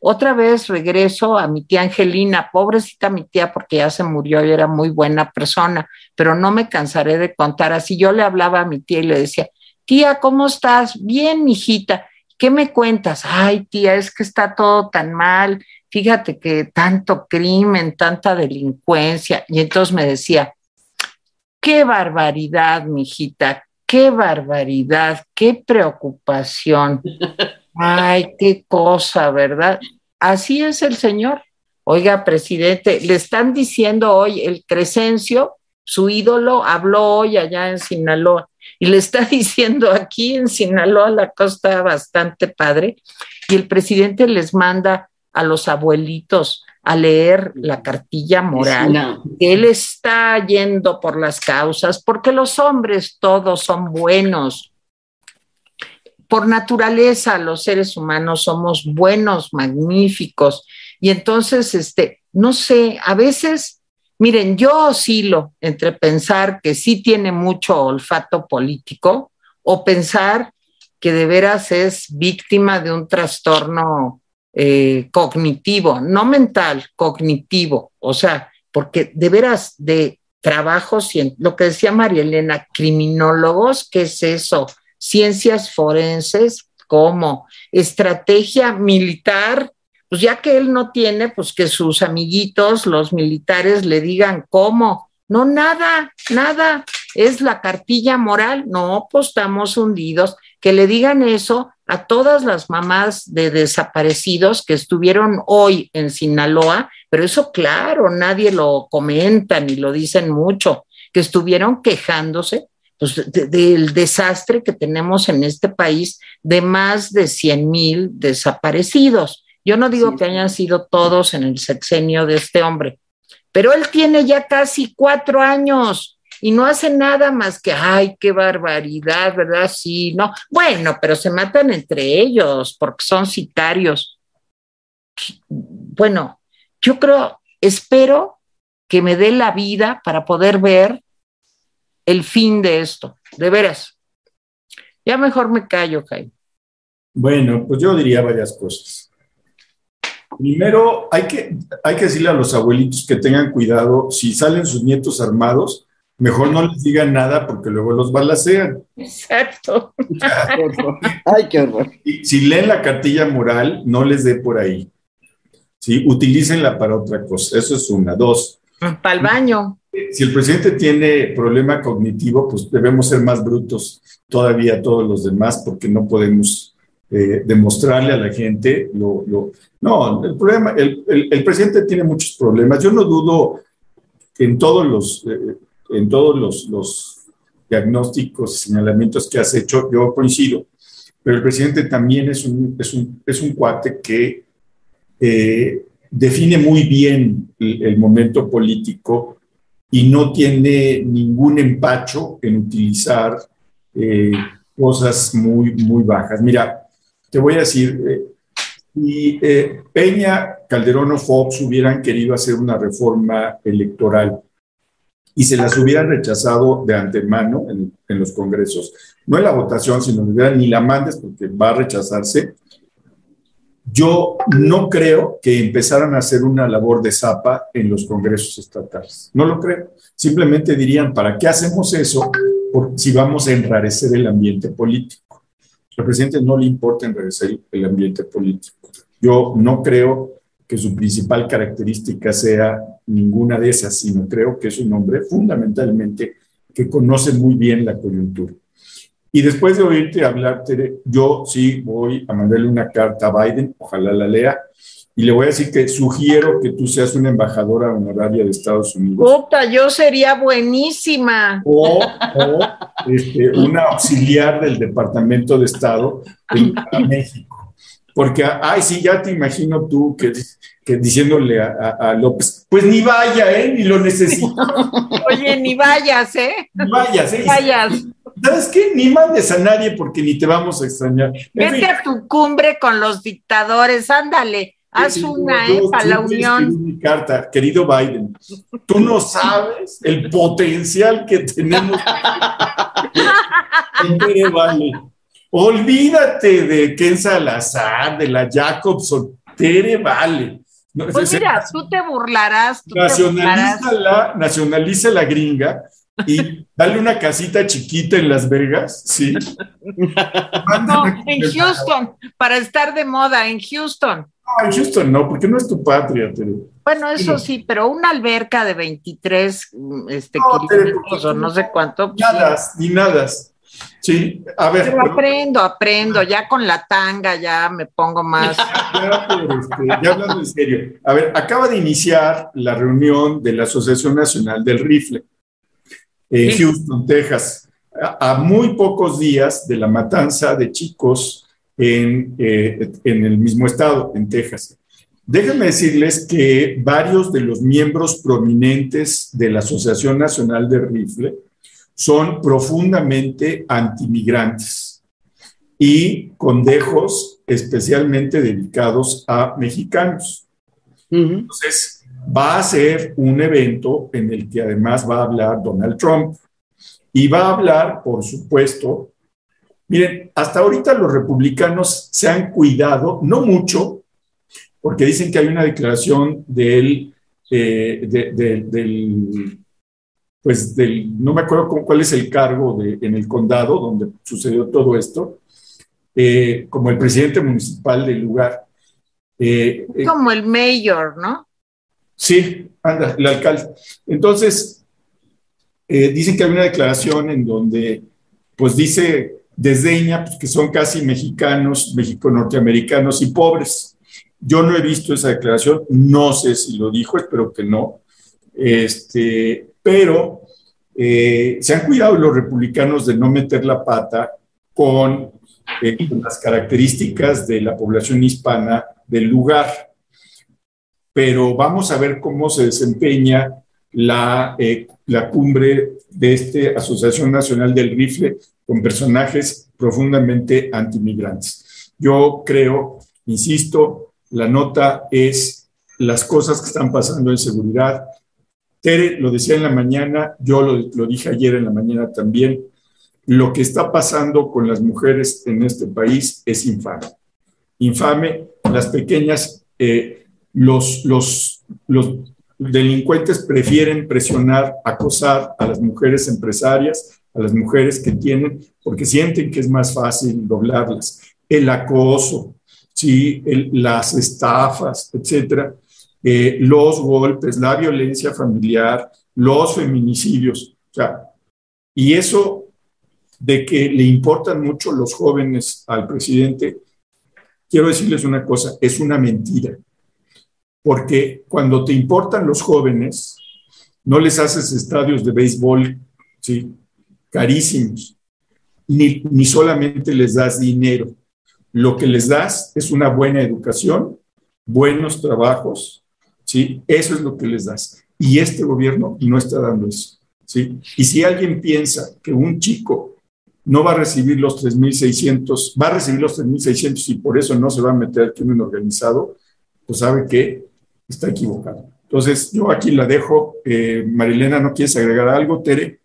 otra vez regreso a mi tía Angelina, pobrecita mi tía porque ya se murió y era muy buena persona, pero no me cansaré de contar así. Yo le hablaba a mi tía y le decía, tía, ¿cómo estás? Bien, hijita. ¿Qué me cuentas? Ay, tía, es que está todo tan mal. Fíjate que tanto crimen, tanta delincuencia. Y entonces me decía, qué barbaridad, hijita, qué barbaridad, qué preocupación. Ay, qué cosa, ¿verdad? Así es el Señor. Oiga, presidente, le están diciendo hoy el Crescencio, su ídolo, habló hoy allá en Sinaloa y le está diciendo aquí en Sinaloa la cosa bastante padre y el presidente les manda a los abuelitos a leer la cartilla moral, que él está yendo por las causas, porque los hombres todos son buenos, por naturaleza los seres humanos somos buenos, magníficos. Y entonces, este, no sé, a veces, miren, yo oscilo entre pensar que sí tiene mucho olfato político o pensar que de veras es víctima de un trastorno eh, cognitivo, no mental, cognitivo. O sea, porque de veras de trabajos, lo que decía María Elena, criminólogos, ¿qué es eso? ciencias forenses como estrategia militar, pues ya que él no tiene, pues que sus amiguitos, los militares, le digan cómo. No, nada, nada. Es la cartilla moral. No, pues estamos hundidos. Que le digan eso a todas las mamás de desaparecidos que estuvieron hoy en Sinaloa, pero eso claro, nadie lo comenta ni lo dicen mucho, que estuvieron quejándose pues, del desastre que tenemos en este país de más de 100 mil desaparecidos. Yo no digo que hayan sido todos en el sexenio de este hombre, pero él tiene ya casi cuatro años y no hace nada más que, ay, qué barbaridad, ¿verdad? Sí, no. Bueno, pero se matan entre ellos porque son sicarios. Bueno, yo creo, espero que me dé la vida para poder ver el fin de esto, de veras. Ya mejor me callo, Jaime. Bueno, pues yo diría varias cosas. Primero, hay que, hay que decirle a los abuelitos que tengan cuidado, si salen sus nietos armados, mejor no les digan nada porque luego los balacean. Exacto. Ay, qué horror. Si leen la cartilla moral, no les dé por ahí. ¿sí? Utilícenla para otra cosa. Eso es una. Dos. Para el baño si el presidente tiene problema cognitivo, pues debemos ser más brutos todavía todos los demás porque no podemos eh, demostrarle a la gente lo, No, el problema, el, el, presidente tiene muchos problemas. Yo no dudo en todos los, eh, en todos los, los diagnósticos y señalamientos que has hecho, yo coincido, pero el presidente también es un, es un, es un cuate que eh, define muy bien el, momento político y no tiene ningún empacho en utilizar eh, cosas muy, muy bajas. Mira, te voy a decir, eh, si Peña, Calderón o Fox hubieran querido hacer una reforma electoral y se las hubieran rechazado de antemano en, en los congresos, no en la votación, sino ni la mandes porque va a rechazarse, yo no creo que empezaran a hacer una labor de zapa en los congresos estatales. No lo creo. Simplemente dirían, ¿para qué hacemos eso si vamos a enrarecer el ambiente político? Al presidente no le importa enrarecer el ambiente político. Yo no creo que su principal característica sea ninguna de esas, sino creo que es un hombre fundamentalmente que conoce muy bien la coyuntura. Y después de oírte hablar, yo sí voy a mandarle una carta a Biden, ojalá la lea, y le voy a decir que sugiero que tú seas una embajadora honoraria de Estados Unidos. Puta, yo sería buenísima. O, este, una auxiliar del Departamento de Estado en México. Porque, ay, sí, ya te imagino tú que, que diciéndole a, a, López, pues ni vaya, ¿eh? Ni lo necesito. Oye, ni vayas, ¿eh? Ni vayas, ¿eh? Ni vayas. ¿Sabes qué? Ni mandes a nadie porque ni te vamos a extrañar. Vete a tu cumbre con los dictadores, ándale, haz una, ¿eh? Para la unión. Mi carta, querido Biden, tú no sabes el potencial que tenemos. vale. Olvídate de Ken Salazar, de la Jacobson, Tere Vale. pues mira, tú te burlarás. nacionaliza, La, nacionaliza la gringa y dale una casita chiquita en Las Vegas, ¿sí? No, en Houston, para estar de moda, en Houston. No, en Houston no, porque no es tu patria, Tere. Bueno, eso sí, pero una alberca de 23 este, no, kilómetros o no sé cuánto. Pues nada, ni nada. Sí, a ver. Pero aprendo, aprendo, ya con la tanga ya me pongo más. Ya, este, ya hablando en serio. A ver, acaba de iniciar la reunión de la Asociación Nacional del Rifle en Houston, Texas, a, muy pocos días de la matanza de chicos en, eh, en el mismo estado, en Texas. Déjenme decirles que varios de los miembros prominentes de la Asociación Nacional de Rifle son profundamente antimigrantes y con dejos especialmente dedicados a mexicanos. Entonces, va a ser un evento en el que además va a hablar Donald Trump y va a hablar, por supuesto, miren, hasta ahorita los republicanos se han cuidado, no mucho, porque dicen que hay una declaración del, eh, del pues del, no me acuerdo cuál es el cargo de, en el condado donde sucedió todo esto, eh, como el presidente municipal del lugar. Eh, como el mayor, ¿no? Sí, anda, el alcalde. Entonces, dicen que hay una declaración en donde, pues dice, desdeña pues, que son casi mexicanos, mexico-norteamericanos y pobres. Yo no he visto esa declaración, no sé si lo dijo, espero que no. Este, pero eh, se han cuidado los republicanos de no meter la pata con eh, las características de la población hispana del lugar pero vamos a ver cómo se desempeña la, eh, la cumbre de esta Asociación Nacional del Rifle con personajes profundamente antimigrantes. Yo creo, insisto, la nota es las cosas que están pasando en seguridad. Tere lo decía en la mañana, yo lo, lo dije ayer en la mañana también, lo que está pasando con las mujeres en este país es infame. Infame, las pequeñas eh, los, los, los delincuentes prefieren presionar, acosar a las mujeres empresarias, a las mujeres que tienen, porque sienten que es más fácil doblarlas. El acoso, ¿sí? las estafas, etcétera, eh, los golpes, la violencia familiar, los feminicidios. O sea, y eso de que le importan mucho los jóvenes al presidente, quiero decirles una cosa, es una mentira porque cuando te importan los jóvenes, no les haces estadios de béisbol ¿sí? Carísimos, ni, ni solamente les das dinero. Lo que les das es una buena educación buenos trabajos, ¿sí? Eso es lo que les das. Y este gobierno no está dando eso, ¿sí? Y si alguien piensa que un chico no va a recibir los 3.600, va a recibir los 3.600 y por eso no se va a meter al crimen organizado, pues sabe que está equivocado. Entonces, yo aquí la dejo. Eh, Marilena, ¿no quieres agregar algo, Tere?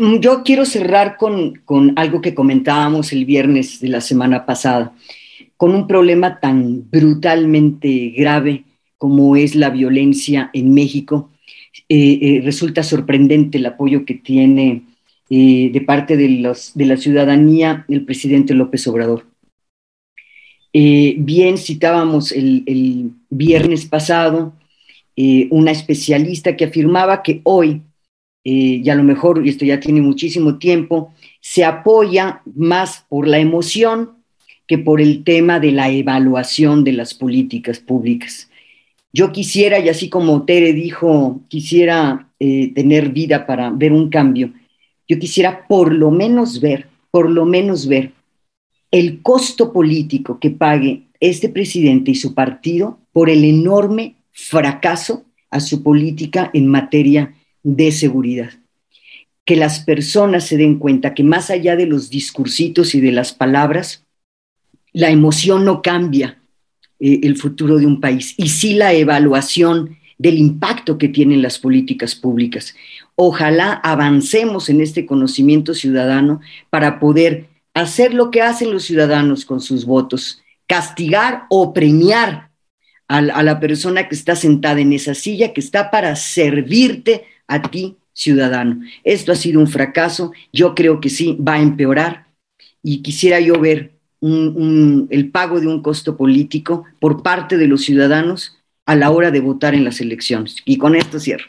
Mm, yo quiero cerrar con, con algo que comentábamos el viernes de la semana pasada, con un problema tan brutalmente grave como es la violencia en México. Eh, eh, resulta sorprendente el apoyo que tiene eh, de parte de, los, de, la ciudadanía el presidente López Obrador. bien citábamos el, el viernes pasado una especialista que afirmaba que hoy, y a lo mejor, y esto ya tiene muchísimo tiempo, se apoya más por la emoción que por el tema de la evaluación de las políticas públicas. Yo quisiera, y así como Tere dijo, quisiera eh, tener vida para ver un cambio, yo quisiera por lo menos ver, por lo menos ver el costo político que pague este presidente y su partido por el enorme fracaso a su política en materia de seguridad. Que las personas se den cuenta que más allá de los discursitos y de las palabras, la emoción no cambia, eh, el futuro de un país y sí la evaluación del impacto que tienen las políticas públicas. Ojalá avancemos en este conocimiento ciudadano para poder hacer lo que hacen los ciudadanos con sus votos, castigar o premiar a, a la persona que está sentada en esa silla, que está para servirte a ti, ciudadano. Esto ha sido un fracaso, yo creo que sí, va a empeorar y quisiera yo ver el pago de un costo político por parte de los ciudadanos a la hora de votar en las elecciones. Y con esto cierro.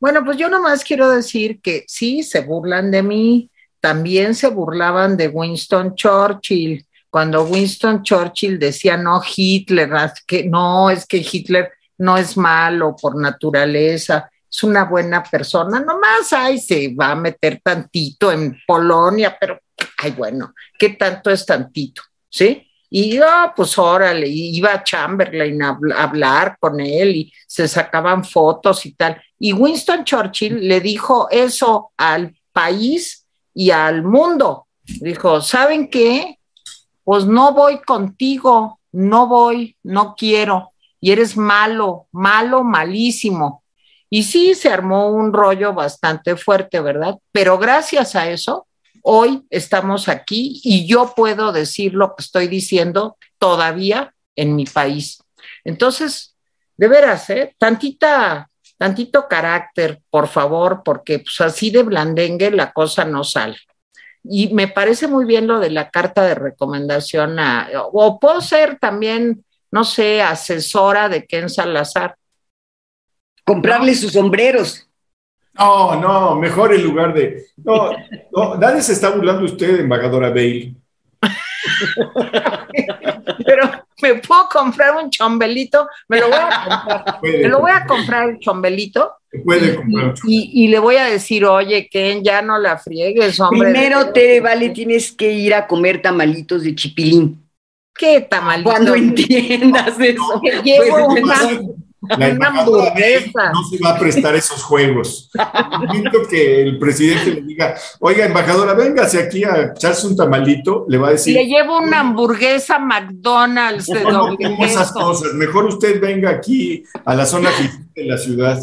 Bueno, pues yo nomás quiero decir que sí, se burlan de mí, también se burlaban de Winston Churchill, cuando Winston Churchill decía no Hitler, que no, es que Hitler no es malo por naturaleza, es una buena persona, nomás ahí se va a meter tantito en Polonia, pero ay, bueno, ¿qué tanto es tantito? ¿Sí? Y yo, pues órale, iba Chamberlain a hablar con él y se sacaban fotos y tal. Y Winston Churchill le dijo eso al país y al mundo. Dijo, ¿saben qué? Pues no voy contigo, no voy, no quiero. Y eres malo, malo, malísimo. Y sí, se armó un rollo bastante fuerte, ¿verdad? Pero gracias a eso, hoy estamos aquí y yo puedo decir lo que estoy diciendo todavía en mi país. Entonces, de veras, ¿eh? Tantita, tantito carácter, por favor, porque pues, así de blandengue la cosa no sale. Y me parece muy bien lo de la carta de recomendación a, o puedo ser también, no sé, asesora de Ken Salazar. Comprarle sus sombreros. No, no, mejor en lugar de. No, no, nadie se está burlando usted, embajadora Bale. Pero me puedo comprar un chombelito, me lo voy a comprar. me lo voy a comprar el chombelito. Puede comprar y, y, le voy a decir, oye, Ken, ya no la friegues, hombre. Primero te vale, tienes que ir a comer tamalitos de chipilín. ¿Qué tamalitos? Cuando entiendas eso. llevo pues, una, la embajadora no se va a prestar esos juegos. El que el presidente le diga, oiga, embajadora, véngase aquí a echarse un tamalito, le va a decir. Le llevo una hamburguesa McDonald's de no, no esas cosas. Mejor usted venga aquí a la zona de la ciudad.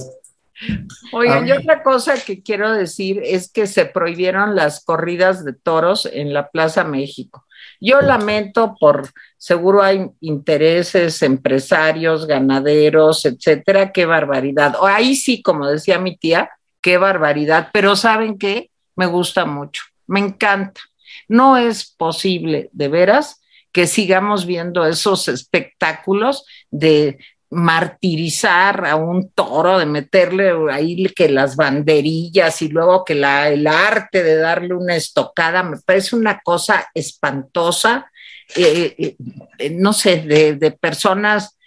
Oigan, y otra cosa que quiero decir es que se prohibieron las corridas de toros en la Plaza México. Yo lamento por, seguro hay intereses, empresarios, ganaderos, etcétera, qué barbaridad. O ahí sí, como decía mi tía, qué barbaridad, pero ¿saben qué? Me gusta mucho, me encanta. No es posible, de veras, que sigamos viendo esos espectáculos de martirizar a un toro, de meterle ahí que las banderillas y luego que la, el arte de darle una estocada, me parece una cosa espantosa, eh, eh, eh, no sé, de, personas,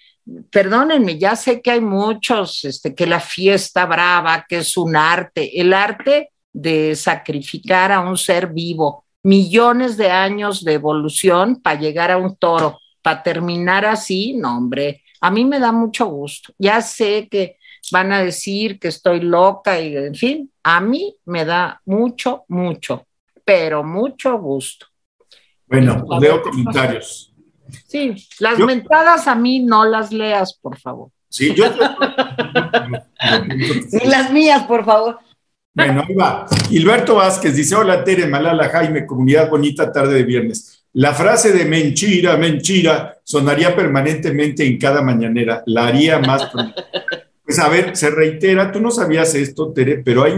perdónenme, ya sé que hay muchos, este, que la fiesta brava, que es un arte, el arte de sacrificar a un ser vivo, millones de años de evolución para llegar a un toro, para terminar así, no, hombre, A mí me da mucho gusto. Ya sé que van a decir que estoy loca y en fin, a mí me da mucho, mucho, pero mucho gusto. Bueno, leo comentarios. Sí, las mentadas a mí no las leas, por favor. Sí, yo. Ni las mías, por favor. Bueno, ahí va. Gilberto Vázquez dice: Hola, Tere, Malala, Jaime, comunidad bonita, tarde de viernes. La frase de mentira, mentira, sonaría permanentemente en cada mañanera. La haría más. Pues a ver, se reitera, tú no sabías esto, Tere, pero hay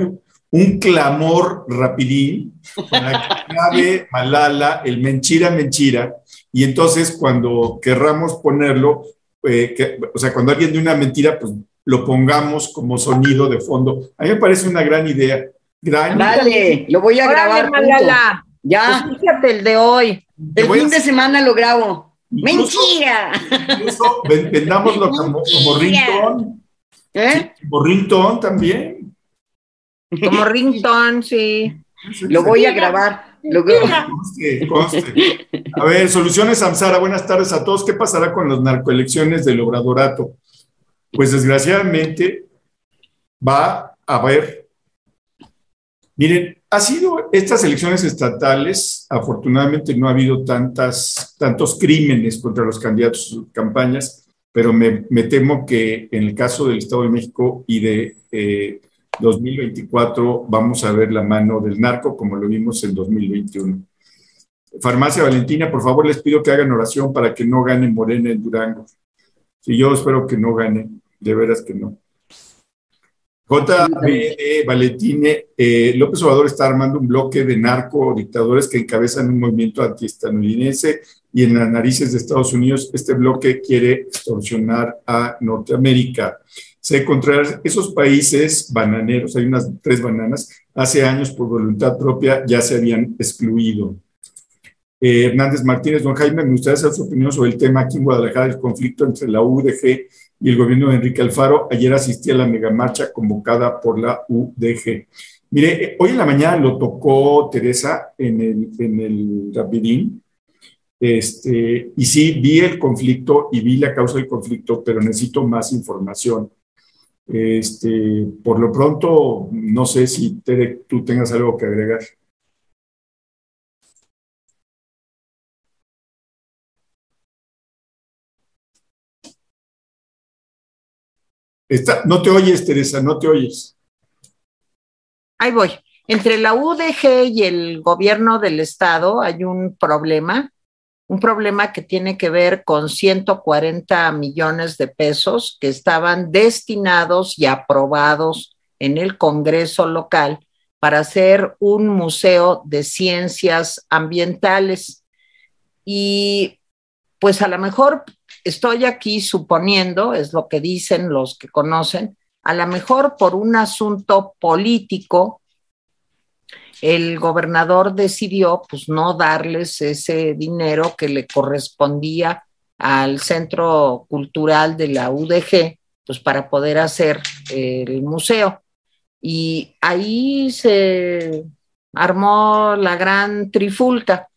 un, clamor rapidín para que acabe Malala el mentira, mentira. Y entonces, cuando querramos ponerlo, eh, o sea, cuando alguien de una mentira, pues lo pongamos como sonido de fondo. A mí me parece una gran idea. Gran Dale, lo voy a grabar. Malala. Ya. Pues fíjate el de hoy. El fin de semana lo grabo. ¡Mentira! Incluso vendámoslo como, como ringtone. ¿Eh? como ringtone también. Como ringtone, sí. Lo voy a grabar. Lo conste, conste. A ver, Soluciones Samsara, buenas tardes a todos. ¿Qué pasará con las narcoelecciones del Obradorato? Pues desgraciadamente va a haber. Miren, ha sido estas elecciones estatales, afortunadamente no ha habido tantas, tantos crímenes contra los candidatos sus campañas, pero me, temo que en el caso del Estado de México y de 2024 eh, vamos a ver la mano del narco como lo vimos en 2021. Farmacia Valentina, por favor les pido que hagan oración para que no gane Morena en Durango. Si yo espero que no gane, de veras que no. JB Valentine, eh, López Obrador está armando un bloque de narco dictadores que encabezan un movimiento antiestadounidense y en las narices de Estados Unidos este bloque quiere extorsionar a Norteamérica. Se contra esos países bananeros, hay unas tres bananas, hace años por voluntad propia ya se habían excluido. Eh, Hernández Martínez, don Jaime, me gustaría saber su opinión sobre el tema aquí en Guadalajara, el conflicto entre la UDG y el gobierno de Enrique Alfaro. Ayer asistí a la megamarcha convocada por la UDG. Mire, eh, hoy en la mañana lo tocó Teresa en el, Rapidín. Este, y sí, vi el conflicto y vi la causa del conflicto, pero necesito más información. Este, por lo pronto, no sé si Tere, tú tengas algo que agregar. No te oyes, Teresa, no te oyes. Ahí voy. Entre la UDG y el gobierno del estado hay un problema, un problema que tiene que ver con 140 millones de pesos que estaban destinados y aprobados en el Congreso local para hacer un museo de ciencias ambientales. Y pues a lo mejor estoy aquí suponiendo, es lo que dicen los que conocen, a lo mejor por un asunto político, el gobernador decidió pues no darles ese dinero que le correspondía al centro cultural de la UDG, pues para poder hacer el museo. Y ahí se armó la gran trifulca.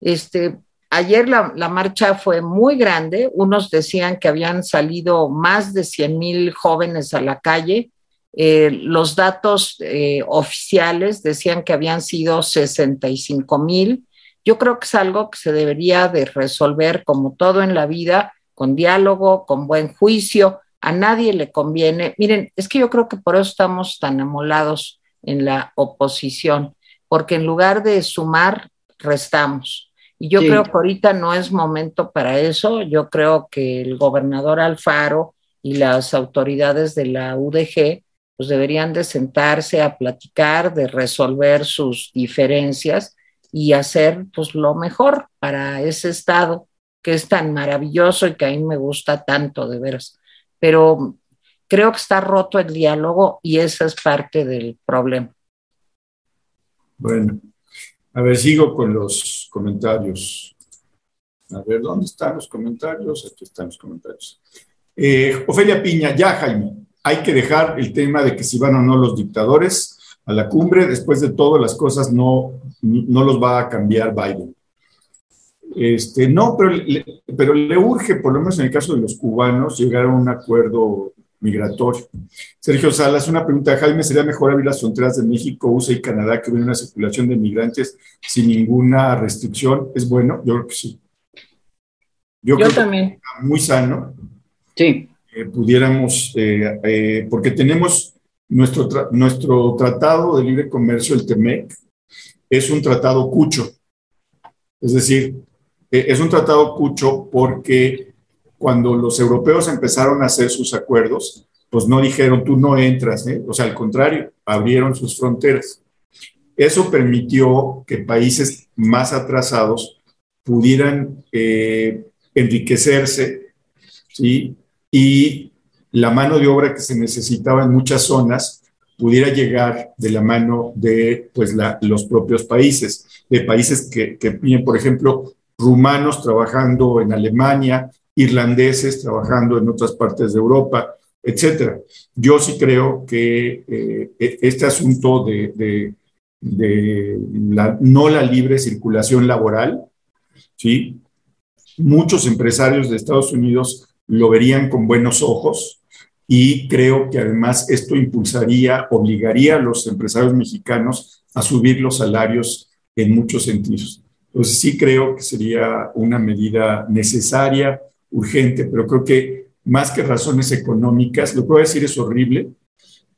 Este, Ayer la, marcha fue muy grande, unos decían que habían salido más de 100 mil jóvenes a la calle, eh, los datos eh, oficiales decían que habían sido 65 mil. Yo creo que es algo que se debería de resolver como todo en la vida, con diálogo, con buen juicio. A nadie le conviene. Miren, es que yo creo que por eso estamos tan amolados en la oposición, porque en lugar de sumar, restamos. Y yo creo que ahorita no es momento para eso. Yo creo que el gobernador Alfaro y las autoridades de la UDG pues deberían de sentarse a platicar, de resolver sus diferencias y hacer pues lo mejor para ese estado que es tan maravilloso y que a mí me gusta tanto de veras. Pero creo que está roto el diálogo y esa es parte del problema. Bueno, a ver, sigo con los comentarios. A ver, ¿dónde están los comentarios? Aquí están los comentarios. Eh, Ofelia Piña, ya Jaime, hay que dejar el tema de que si van o no los dictadores a la cumbre, después de todo las cosas no, no los va a cambiar Biden. Este, no, pero pero le urge, por lo menos en el caso de los cubanos, llegar a un acuerdo migratorio. Sergio Salas, una pregunta, Jaime, ¿sería mejor abrir las fronteras de México, USA y Canadá que hubiera una circulación de migrantes sin ninguna restricción? ¿Es bueno? Yo creo que sí. Yo, creo también. Que muy sano. Sí. Eh, pudiéramos, eh, eh, porque tenemos nuestro, nuestro tratado de libre comercio, el TEMEC, es un tratado cucho. Es decir, es un tratado cucho porque cuando los europeos empezaron a hacer sus acuerdos, pues no dijeron tú no entras, o sea, al contrario, abrieron sus fronteras. Eso permitió que países más atrasados pudieran enriquecerse, ¿sí? y la mano de obra que se necesitaba en muchas zonas pudiera llegar de la mano de pues, los propios países, de países que, que por ejemplo, rumanos trabajando en Alemania, irlandeses trabajando en otras partes de Europa, etcétera. Yo sí creo que eh, e, este asunto de, de, la, no la libre circulación laboral, ¿sí? muchos empresarios de Estados Unidos lo verían con buenos ojos y creo que además esto impulsaría, obligaría a los empresarios mexicanos a subir los salarios en muchos sentidos. Entonces sí creo que sería una medida necesaria, urgente, pero creo que más que razones económicas, lo que voy a decir es horrible,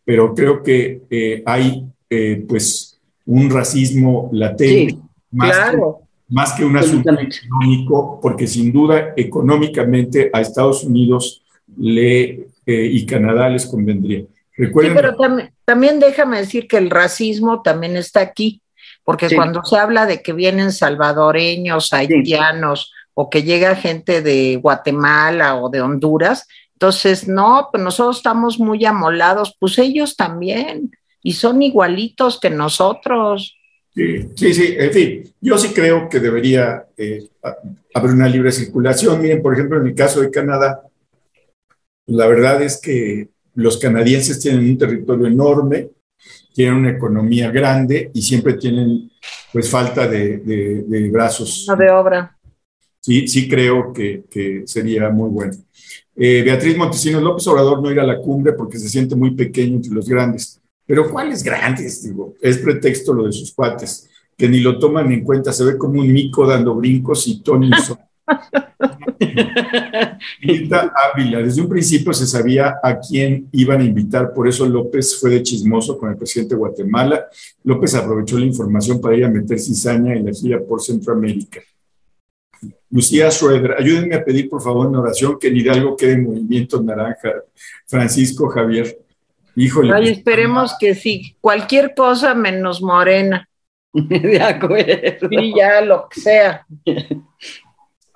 pero creo que eh, hay eh, pues un racismo latente, más, claro. que, más que un asunto económico, porque sin duda económicamente a Estados Unidos le, eh, y Canadá les convendría. Recuerden, sí, pero también, también, déjame decir que el racismo también está aquí, porque sí. cuando se habla de que vienen salvadoreños, haitianos, sí. O que llega gente de Guatemala o de Honduras, entonces, no, pues nosotros estamos muy amolados, pues ellos también, y son igualitos que nosotros. Sí, sí, sí, en fin, yo sí creo que debería eh, haber una libre circulación. Miren, por ejemplo, en el caso de Canadá, la verdad es que los canadienses tienen un territorio enorme, tienen una economía grande y siempre tienen pues falta de, de, de brazos. No de obra. Sí, sí creo que, que sería muy bueno. Eh, Beatriz Montesinos López Obrador no ir a la cumbre porque se siente muy pequeño entre los grandes. Pero ¿cuáles grandes? Digo, es pretexto lo de sus cuates, que ni lo toman en cuenta. Se ve como un mico dando brincos y Tony Rita Ávila, desde un principio se sabía a quién iban a invitar, por eso López fue de chismoso con el presidente de Guatemala. López aprovechó la información para ir a meter cizaña en la gira por Centroamérica. Lucía Schroeder, ayúdenme a pedir por favor en oración que en Hidalgo quede movimiento naranja. Francisco Javier, híjole. Ay, esperemos que sí, cualquier cosa menos morena. De acuerdo. Sí, ya lo que sea.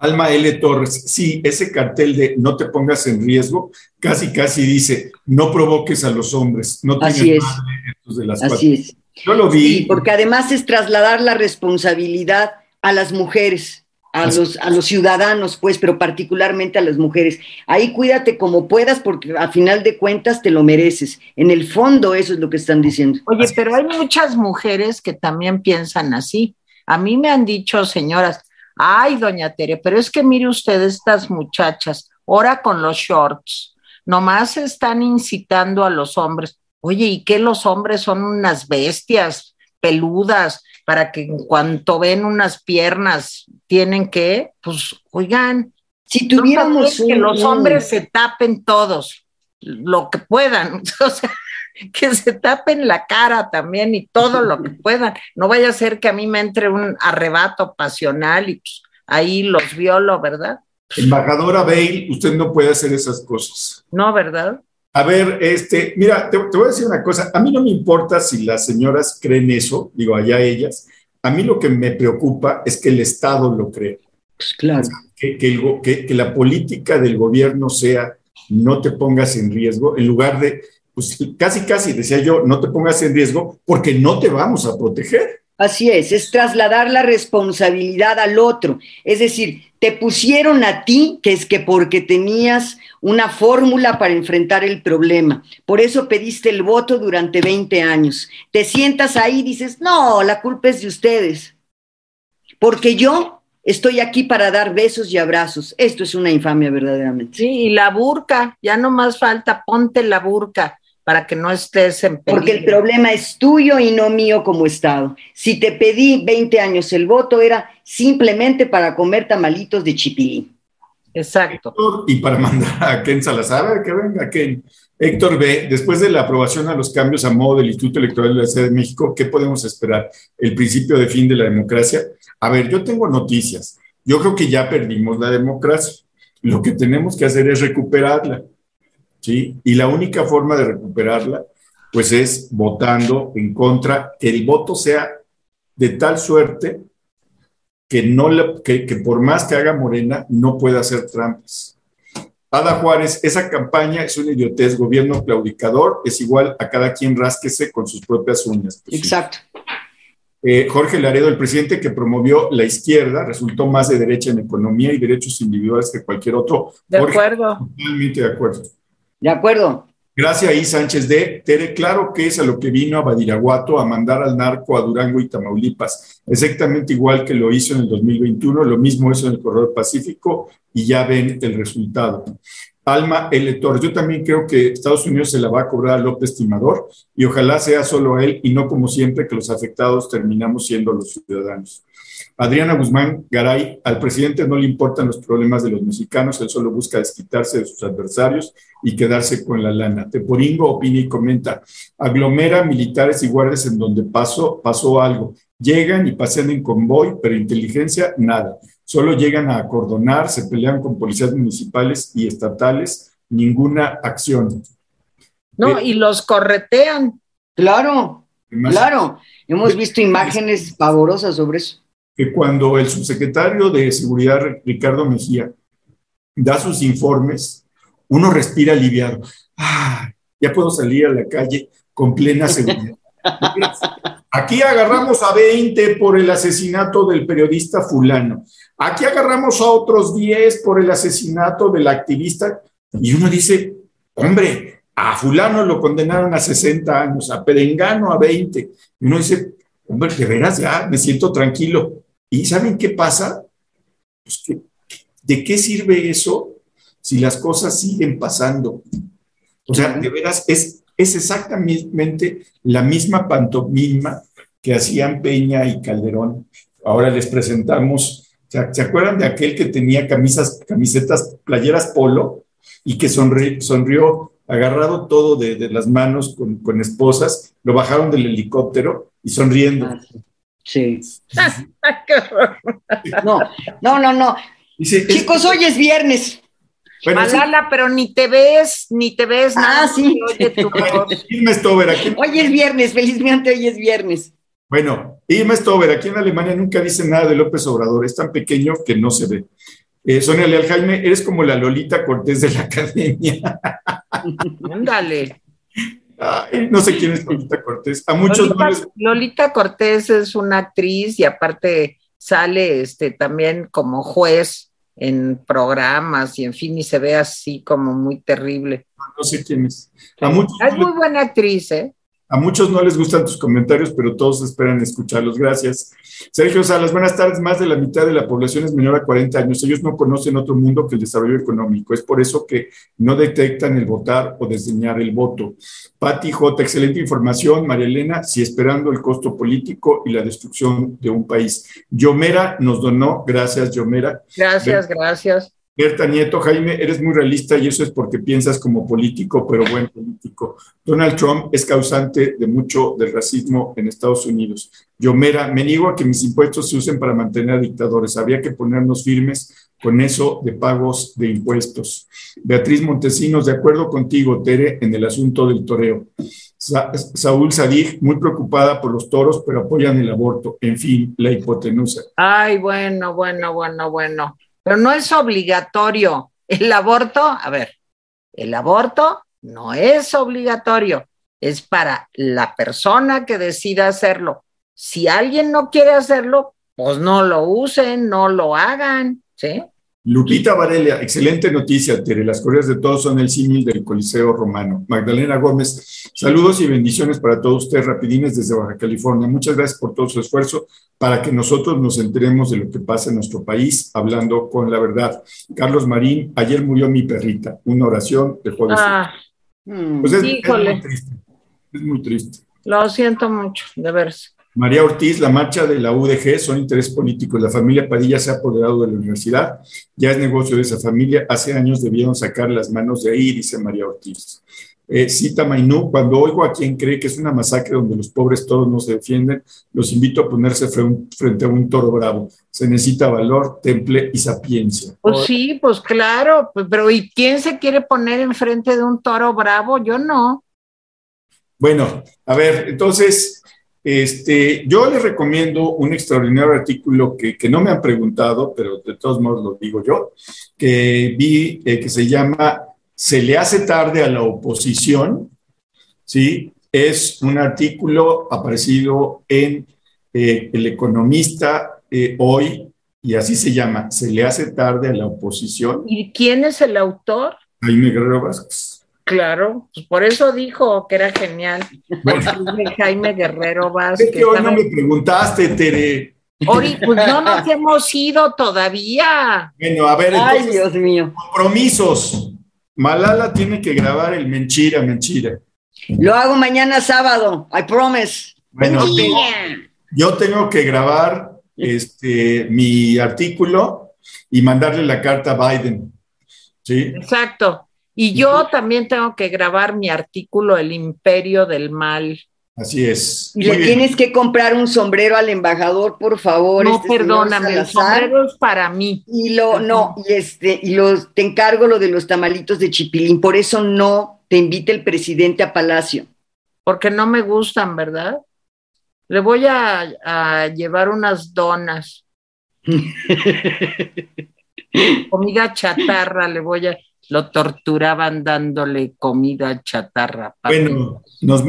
Alma L. Torres, sí, ese cartel de no te pongas en riesgo, casi casi dice, no provoques a los hombres, no Así es. De las Así es. Yo lo vi. Sí, porque además es trasladar la responsabilidad a las mujeres, a los, a los ciudadanos, pues, pero particularmente a las mujeres. Ahí cuídate como puedas, porque a final de cuentas te lo mereces. En el fondo, eso es lo que están diciendo. Oye, pero hay muchas mujeres que también piensan así. A mí me han dicho, señoras, Ay, doña Tere, pero es que mire usted estas muchachas, ahora con los shorts, nomás están incitando a los hombres. Oye, ¿y qué los hombres son unas bestias peludas para que en cuanto ven unas piernas tienen que, pues, oigan, si tuviéramos no que los hombres se tapen todos, lo que puedan, o sea, que se tapen la cara también y todo lo que puedan. No vaya a ser que a mí me entre un arrebato pasional y pues, ahí los violo, ¿verdad? Embajadora Bale, usted no puede hacer esas cosas. No, ¿verdad? A ver, este, mira, te, te, voy a decir una cosa. A mí no me importa si las señoras creen eso, digo, allá ellas. A mí lo que me preocupa es que el Estado lo cree. Pues claro. O sea, que, que, el, que, que la política del gobierno sea no te pongas en riesgo, en lugar de, pues casi, casi, decía yo, no te pongas en riesgo porque no te vamos a proteger. Así es, es trasladar la responsabilidad al otro. Es decir, te pusieron a ti, que es que porque tenías una fórmula para enfrentar el problema. Por eso pediste el voto durante 20 años. Te sientas ahí y dices, no, la culpa es de ustedes. Porque yo estoy aquí para dar besos y abrazos. Esto es una infamia verdaderamente. Sí, y la burca, ya no más falta, ponte la burca para que no estés en peligro. Porque el problema es tuyo y no mío como Estado. Si te pedí 20 años el voto era simplemente para comer tamalitos de chipilín. Exacto. Y para mandar a Ken Salazar, que venga Ken. Héctor B., después de la aprobación a los cambios a modo del Instituto Electoral de la Ciudad de México, ¿qué podemos esperar? ¿El principio de fin de la democracia? A ver, yo tengo noticias. Yo creo que ya perdimos la democracia. Lo que tenemos que hacer es recuperarla. ¿Sí? Y la única forma de recuperarla, pues es votando en contra, que el voto sea de tal suerte que, no que, que por más que haga Morena, no pueda hacer trampas. Ada Juárez, esa campaña es una idiotez, gobierno claudicador, es igual a cada quien rásquese con sus propias uñas. Pues Exacto. Eh, Jorge Laredo, el presidente que promovió la izquierda, resultó más de derecha en economía y derechos individuales que cualquier otro. De acuerdo. Totalmente de acuerdo. De acuerdo. Gracias ahí, Sánchez de Tere, claro que es a lo que vino a Badiraguato a mandar al narco a Durango y Tamaulipas, exactamente igual que lo hizo en el 2021, lo mismo hizo en el Corredor Pacífico y ya ven el resultado. Alma L. Torres, yo también creo que Estados Unidos se la va a cobrar a López Timador y ojalá sea solo él y no como siempre que los afectados terminamos siendo los ciudadanos. Adriana Guzmán Garay, al presidente no le importan los problemas de los mexicanos, él solo busca desquitarse de sus adversarios y quedarse con la lana. Teporingo opina y comenta, aglomera militares y guardias en donde pasó, pasó algo. Llegan y pasean en convoy, pero inteligencia, nada. Solo llegan a acordonar, se pelean con policías municipales y estatales, ninguna acción. No, y los corretean. Claro, claro. Hemos visto imágenes pavorosas sobre eso que cuando el subsecretario de Seguridad, Ricardo Mejía, da sus informes, uno respira aliviado. Ah, ya puedo salir a la calle con plena seguridad. Aquí agarramos a 20 por el asesinato del periodista fulano. Aquí agarramos a otros 10 por el asesinato del activista. Y uno dice, hombre, a fulano lo condenaron a 60 años, a Perengano a 20. Y uno dice, hombre, de veras ya me siento tranquilo. ¿Y saben qué pasa? Pues ¿De qué sirve eso si las cosas siguen pasando? O sea, de veras, es, es exactamente la misma pantomima que hacían Peña y Calderón. Ahora les presentamos, ¿se acuerdan de aquel que tenía camisas, camisetas, playeras polo y que sonrió agarrado todo de, las manos con, con, esposas, lo bajaron del helicóptero y sonriendo. Ah, Sí. no, no, no, no. Chicos, hoy es viernes. Bueno, Malala, pero ni te ves, ni te ves ah, nada. sí. Oye, tu Hoy es viernes, felizmente hoy es viernes. Bueno, Irma Stover, aquí en Alemania nunca dice nada de López Obrador, es tan pequeño que no se ve. Eh, Sonia Leal Jaime, eres como la Lolita Cortés de la academia. Ándale no sé quién es Lolita Cortés. A muchos Lolita, Lolita Cortés es una actriz y aparte sale este, también como juez en programas y en fin, y se ve así como muy terrible. No sé quién es. es muy buena actriz, ¿eh? A muchos no les gustan tus comentarios, pero todos esperan escucharlos. Gracias. Sergio Salas, buenas tardes. Más de la mitad de la población es menor a 40 años. Ellos no conocen otro mundo que el desarrollo económico. Es por eso que no detectan el votar o desdeñar el voto. Pati J, excelente información. María Elena, si esperando el costo político y la destrucción de un país. Yomera nos donó. Gracias, Yomera. Gracias, gracias. Berta Nieto, Jaime, eres muy realista y eso es porque piensas como político, pero buen político. Donald Trump es causante de mucho del racismo en Estados Unidos. Yo, mera, me niego a que mis impuestos se usen para mantener a dictadores. Habría que ponernos firmes con eso de pagos de impuestos. Beatriz Montesinos, de acuerdo contigo, Tere, en el asunto del toreo. Saúl Sadig, muy preocupada por los toros, pero apoyan el aborto. En fin, la hipotenusa. Ay, bueno, bueno, bueno, bueno pero no es obligatorio. El aborto, a ver, el aborto no es obligatorio, es para la persona que decida hacerlo. Si alguien no quiere hacerlo, pues no lo usen, no lo hagan, ¿sí? Lupita Varela, excelente noticia, Tere. Las correas de todos son el símil del Coliseo Romano. Magdalena Gómez, saludos y bendiciones para todos ustedes, rapidines desde Baja California. Muchas gracias por todo su esfuerzo para que nosotros nos enteremos de lo que pasa en nuestro país, hablando con la verdad. Carlos Marín, ayer murió mi perrita. Una oración de Ah, Pues es, muy triste. Es muy triste. lo siento mucho, de veras. María Ortiz, la marcha de la UDG son interés político. La familia Padilla se ha apoderado de la universidad. Ya es negocio de esa familia. Hace años debieron sacar las manos de ahí, dice María Ortiz. Eh, cita Mainú, cuando oigo a quien cree que es una masacre donde los pobres todos no se defienden, los invito a ponerse fre- frente a un toro bravo. Se necesita valor, temple y sapiencia. Pues sí, pues claro, pues, pero ¿y quién se quiere poner enfrente de un toro bravo? Yo no. Bueno, a ver, entonces, este, yo les recomiendo un extraordinario artículo que, que no me han preguntado, pero de todos modos lo digo yo, que vi eh, que se llama Se le hace tarde a la oposición, ¿sí? Es un artículo aparecido en eh, El Economista eh, hoy, y así se llama, Se le hace tarde a la oposición. ¿Y quién es el autor? Jaime Guerrero Vázquez. Claro, pues por eso dijo que era genial. Bueno, Jaime Guerrero es Vázquez. que hoy no me preguntaste, Tere. Ori, pues no nos hemos ido todavía. Bueno, a ver, Ay, entonces, Dios mío. compromisos. Malala tiene que grabar el Menchira, Menchira. Lo hago mañana sábado. I promise. Bueno, Yeah. yo tengo que grabar este, mi artículo y mandarle la carta a Biden. ¿Sí? Exacto. Y yo también tengo que grabar mi artículo El imperio del mal. Así es. Y le bien. tienes que comprar un sombrero al embajador, por favor. No, este perdóname, el sombrero es para mí. Y lo, no, y este, y los, te encargo lo de los tamalitos de chipilín. Por eso no te invita el presidente a Palacio. porque no me gustan, ¿verdad? Le voy a, a llevar unas donas, comida chatarra, le voy a, lo torturaban dándole comida chatarra. Bueno, nos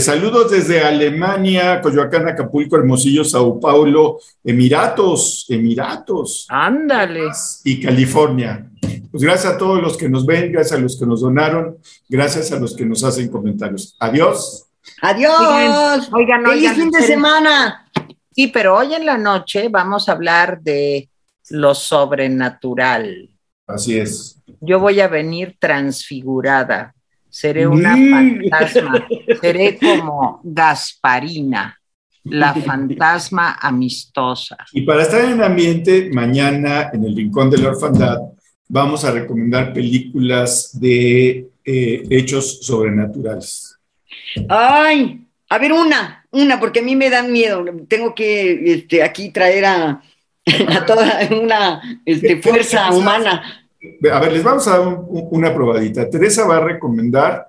saludos desde Alemania, Coyoacán, Acapulco, Hermosillo, Sao Paulo, Emiratos, Emiratos Ándale. y California. Pues gracias a todos los que nos ven, gracias a los que nos donaron, gracias a los que nos hacen comentarios. Adiós. Adiós. Oigan, Feliz oigan, fin de semana. Sí, pero hoy en la noche vamos a hablar de lo sobrenatural. Así es. Yo voy a venir transfigurada. Seré una fantasma. Seré como Gasparina, la fantasma amistosa. Y para estar en ambiente, mañana en el Rincón de la Orfandad vamos a recomendar películas de eh, hechos sobrenaturales. Ay, a ver, una, una, porque a mí me dan miedo. Tengo que este, aquí traer a, a toda una este, fuerza humana. A ver, les vamos a dar un- un- una probadita. Teresa va a recomendar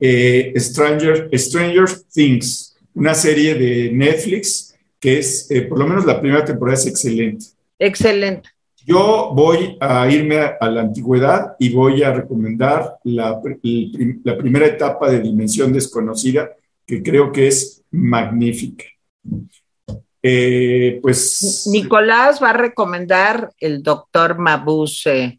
eh, Stranger, Stranger Things, una serie de Netflix que es, eh, por lo menos la primera temporada es excelente. Excelente. Yo voy a irme a, a la antigüedad y voy a recomendar la, el la primera etapa de Dimensión Desconocida, que creo que es magnífica. Eh, pues Nicolás va a recomendar el doctor Mabuse,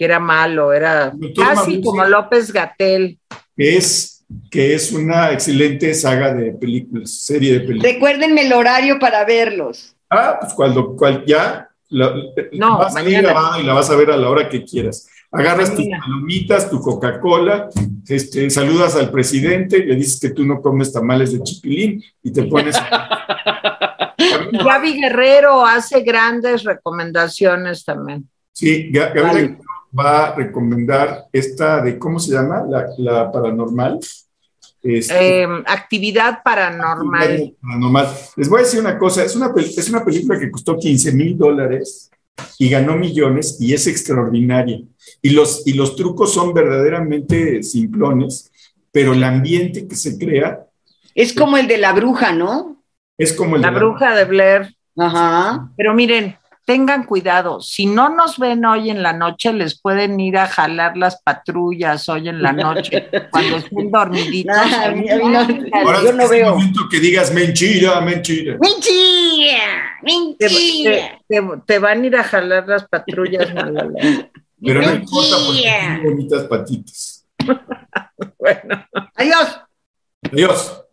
que era malo, era Doctor casi Mabuse. como López Gatel. es que es una excelente saga de películas, serie de películas. Recuérdenme el horario para verlos. Ah, pues cuando cual, ya la- No, vas a ir y la vas a ver a la hora que quieras. Agarras tus palomitas, tu Coca-Cola, este, saludas al presidente, le dices que tú no comes tamales de chipilín y te pones. Gaby Guerrero hace grandes recomendaciones también. Sí, Ga- Gabriela Vale. Va a recomendar esta de, ¿cómo se llama? La, la paranormal. Este, Eh, actividad paranormal. paranormal. Les voy a decir una cosa, es una, es una película que costó 15 mil dólares y ganó millones y es extraordinaria. Y los, y los trucos son verdaderamente simplones, pero el ambiente que se crea Es como el de la bruja, ¿no? es como el La de bruja de Blair. Ajá. Pero miren, tengan cuidado. Si no nos ven hoy en la noche, les pueden ir a jalar las patrullas hoy en la noche, cuando estén dormiditos. Ahora yo no es veo. momento que digas mentira, mentira. Mentira, mentira. Te, van a ir a jalar las patrullas, Pero no importa porque tienen bonitas patitas. bueno. Adiós. Adiós.